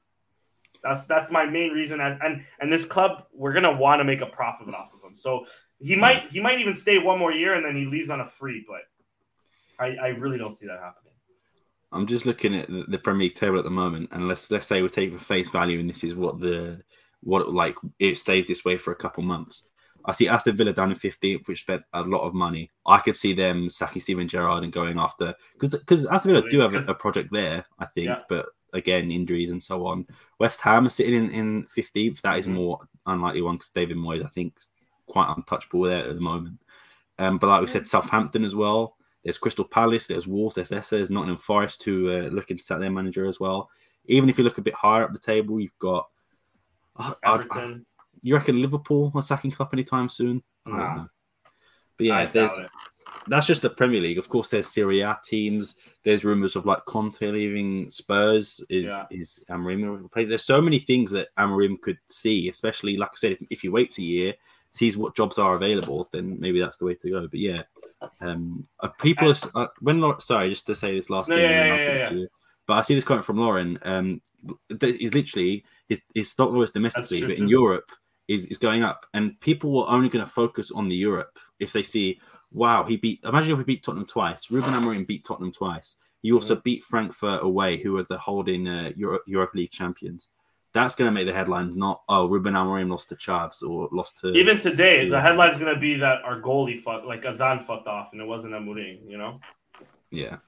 That's that's my main reason, and and, this club we're gonna want to make a profit off of him. So he might he might even stay one more year and then he leaves on a free, but I I really don't see that happening. I'm just looking at the, the Premier League table at the moment, and let's let's say we take for face value, and this is what the what like it stays this way for a couple months. I see Aston Villa down in 15th, which spent a lot of money. I could see them sacking Steven Gerrard and going after because because Aston Villa do have a, a project there, I think, Yeah. but again injuries and so on. West Ham are sitting in, in 15th. That is Mhm. more unlikely one because David Moyes, I think, is quite untouchable there at the moment. Um, but like we said, Southampton as well. There's Crystal Palace, there's Wolves, there's Leicester, there's Nottingham Forest to uh, looking to set their manager as well. Even if you look a bit higher up the table, you've got. I- I- Everton. You reckon Liverpool are sacking Klopp anytime soon? Nah. But yeah, there's that's just the Premier League. Of course, there's Serie A teams. There's rumors of like Conte leaving Spurs. Is Yeah. is Amorim play? There's so many things that Amorim could see. Especially like I said, if, if he waits a year, sees what jobs are available, then maybe that's the way to go. But yeah, um, uh, people. are, uh, when sorry, just to say this last No, thing. yeah, yeah, yeah, finish yeah. you. But I see this comment from Lauren. Um, he's literally his his stock loss domestically, but in. Europe is is going up, and people are only going to focus on the Europe if they see, wow, he beat. Imagine if he beat Tottenham twice. Ruben Amorim beat Tottenham twice. He also beat Frankfurt away, who are the holding uh, Euro- Europa League champions. That's going to make the headlines. Not oh, Ruben Amorim lost to Chaves or lost to Even today, the headline's gonna be that our goalie fucked, like Adan fucked off, and it wasn't Amorim. You know. yeah,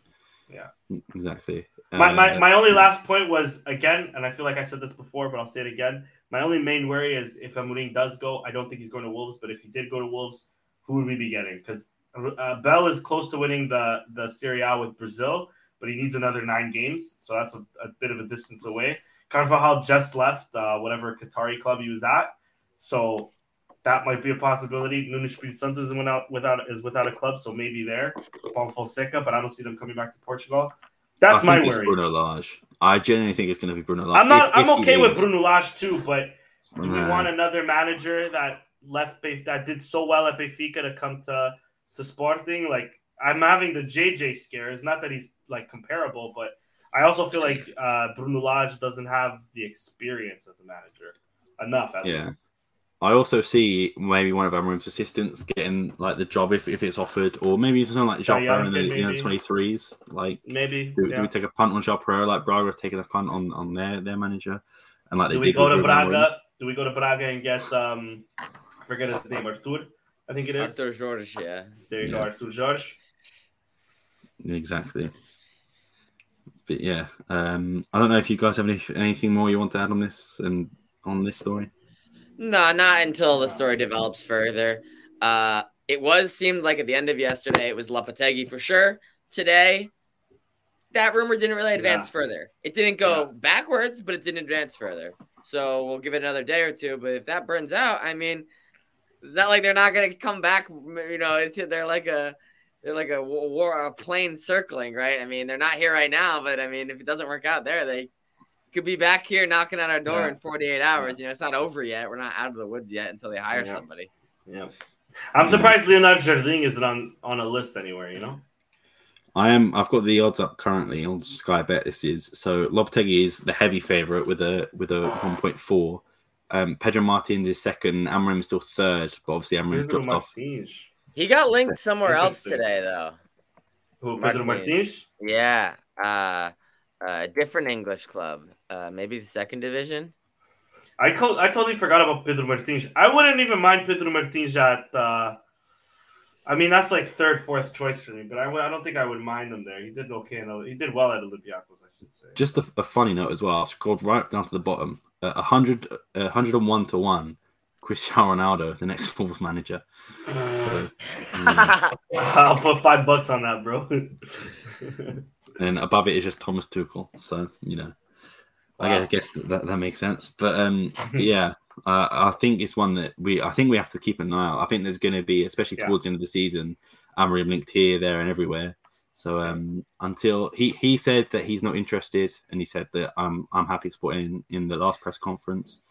Yeah. exactly. My, my, Uh, my only last point was again, and I feel like I said this before, but I'll say it again. My only main worry is if Amorim does go, I don't think he's going to Wolves, but if he did go to Wolves, who would we be getting? Because uh, Bell is close to winning the the Serie A with Brazil, but he needs another nine games, so that's a, a bit of a distance away. Carvalhal just left uh, whatever Qatari club he was at, so that might be a possibility. Nuno Espírito Santo is without without is without a club, so maybe there. Paul Fonseca, but I don't see them coming back to Portugal. That's I my think it's worry. Bruno Lage. I genuinely think it's going to be Bruno Lage. I'm not. If- I'm if okay with. Bruno Lage too, but do we want another manager that left Bef- that did so well at Benfica to come to to Sporting? Like I'm having the JJ scare. It's not that he's like comparable, but I also feel like uh, Bruno Lage doesn't have the experience as a manager enough. At Yeah. least. I also see maybe one of Amorim's assistants getting like the job if, if it's offered, or maybe something like Jacques young in the you know twenty threes. Like, maybe. do, do we take a punt on Jacques Pereira like Braga's taking a punt on, on their their manager? And like they Do we go to Ruben Amorim. Braga? Do we go to Braga and get um, I forget his name, Artur? I think it is. Artur Jorge, yeah. There you go, Artur Jorge. Exactly. But yeah, um, I don't know if you guys have any, anything more you want to add on this and on this story. No, not until the story develops further. Uh, it was seemed like at the end of yesterday it was Lopetegui for sure. Today, that rumor didn't really advance Yeah. further. It didn't go Yeah. backwards, but it didn't advance further. So we'll give it another day or two. But if that burns out, I mean, is that like they're not going to come back? You know, it's, they're like a they're like a war, a plane circling, right? I mean, they're not here right now, but I mean, if it doesn't work out there, they could be back here knocking on our door Yeah. in 48 hours. You know, it's not over yet. We're not out of the woods yet until they hire Yeah. somebody. Yeah. I'm surprised Leonardo Jardim isn't on, on a list anywhere, you know? I am. I've got the odds up currently on Sky Bet. This is so Lopetegui is the heavy favorite with a with a one point four. Um, Pedro Martins is second. Amorim is still third, but obviously Amorim's Pedro dropped off. He got linked somewhere else today, though. Who, Pedro Martins. Martins? Yeah, uh, a different English club, uh, maybe the second division. I, co- I totally forgot about Pedro Martins. I wouldn't even mind Pedro Martins at. Uh, I mean, that's like third, fourth choice for me, but I I don't think I would mind him there. He did okay. In, he did well at Olympiacos, I should say. Just a, a funny note as well. I scrolled right down to the bottom. Uh, 100, uh, 101 to one. Cristiano Ronaldo, the next Wolves manager. So, mm. I'll put five bucks on that, bro. and above it is just Thomas Tuchel. So you know, I Wow. guess- I guess that, that, that makes sense. But um, but yeah, uh, I think it's one that we I think we have to keep an eye out. I think there's going to be, especially Yeah. towards the end of the season, Amorim linked here, there, and everywhere. So um, until he he said that he's not interested, and he said that I'm I'm happy to support in in the last press conference.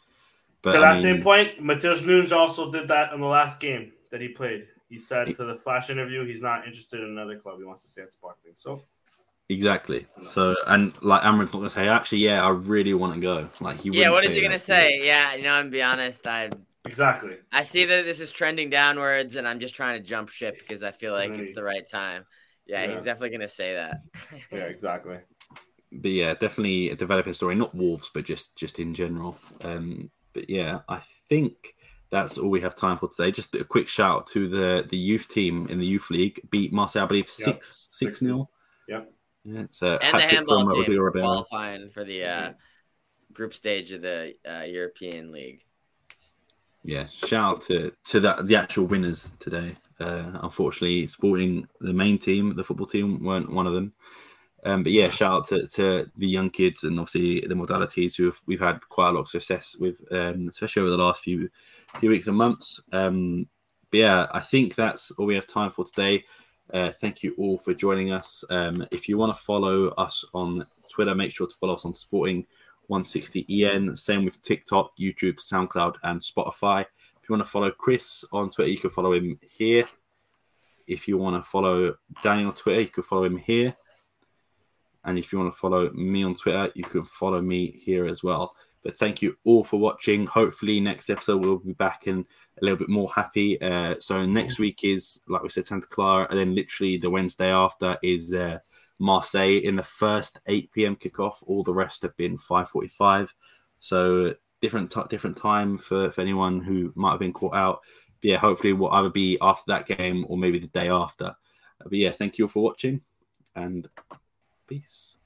But to I that mean, same point, Matheus Nunes also did that in the last game that he played. He said to the Flash interview he's not interested in another club. He wants to stay at Sporting. So exactly. So and like Amorim's not going to say, actually, yeah, I really want to go. Like he yeah, what is he gonna that. say? Yeah, you know, and be honest, I exactly. I see that this is trending downwards, and I'm just trying to jump ship because I feel like Really? it's the right time. Yeah, Yeah. he's definitely gonna say that. Yeah, exactly. but yeah, definitely a developing story. Not Wolves, but just just in general. Um, but yeah, I think that's all we have time for today. Just a quick shout out to the the youth team in the youth league. Beat Marseille, I believe, Yep. six six nil. Yeah, so and the handball team Rodrigo qualifying for the uh, group stage of the uh, European League. Yeah, shout out to to that the actual winners today. Uh, unfortunately, Sporting, the main team, the football team, weren't one of them. Um, but yeah, shout out to, to the young kids and obviously the modalities who have, we've had quite a lot of success with, um, especially over the last few few weeks and months. Um, but yeah, I think that's all we have time for today. Uh, thank you all for joining us. Um, if you want to follow us on Twitter, make sure to follow us on Sporting 160EN. Same with TikTok, YouTube, SoundCloud, and Spotify. If you want to follow Chris on Twitter, you can follow him here. If you want to follow Danny on Twitter, you can follow him here. And if you want to follow me on Twitter, you can follow me here as well. But thank you all for watching. Hopefully, next episode we'll be back and a little bit more happy. Uh, so next week is, like we said, Santa Clara, and then literally the Wednesday after is uh, Marseille in the first 8 p.m. kickoff. All the rest have been 5:45, so different t- different time for, for anyone who might have been caught out. But yeah, hopefully we'll either be after that game or maybe the day after. But yeah, thank you all for watching, and peace.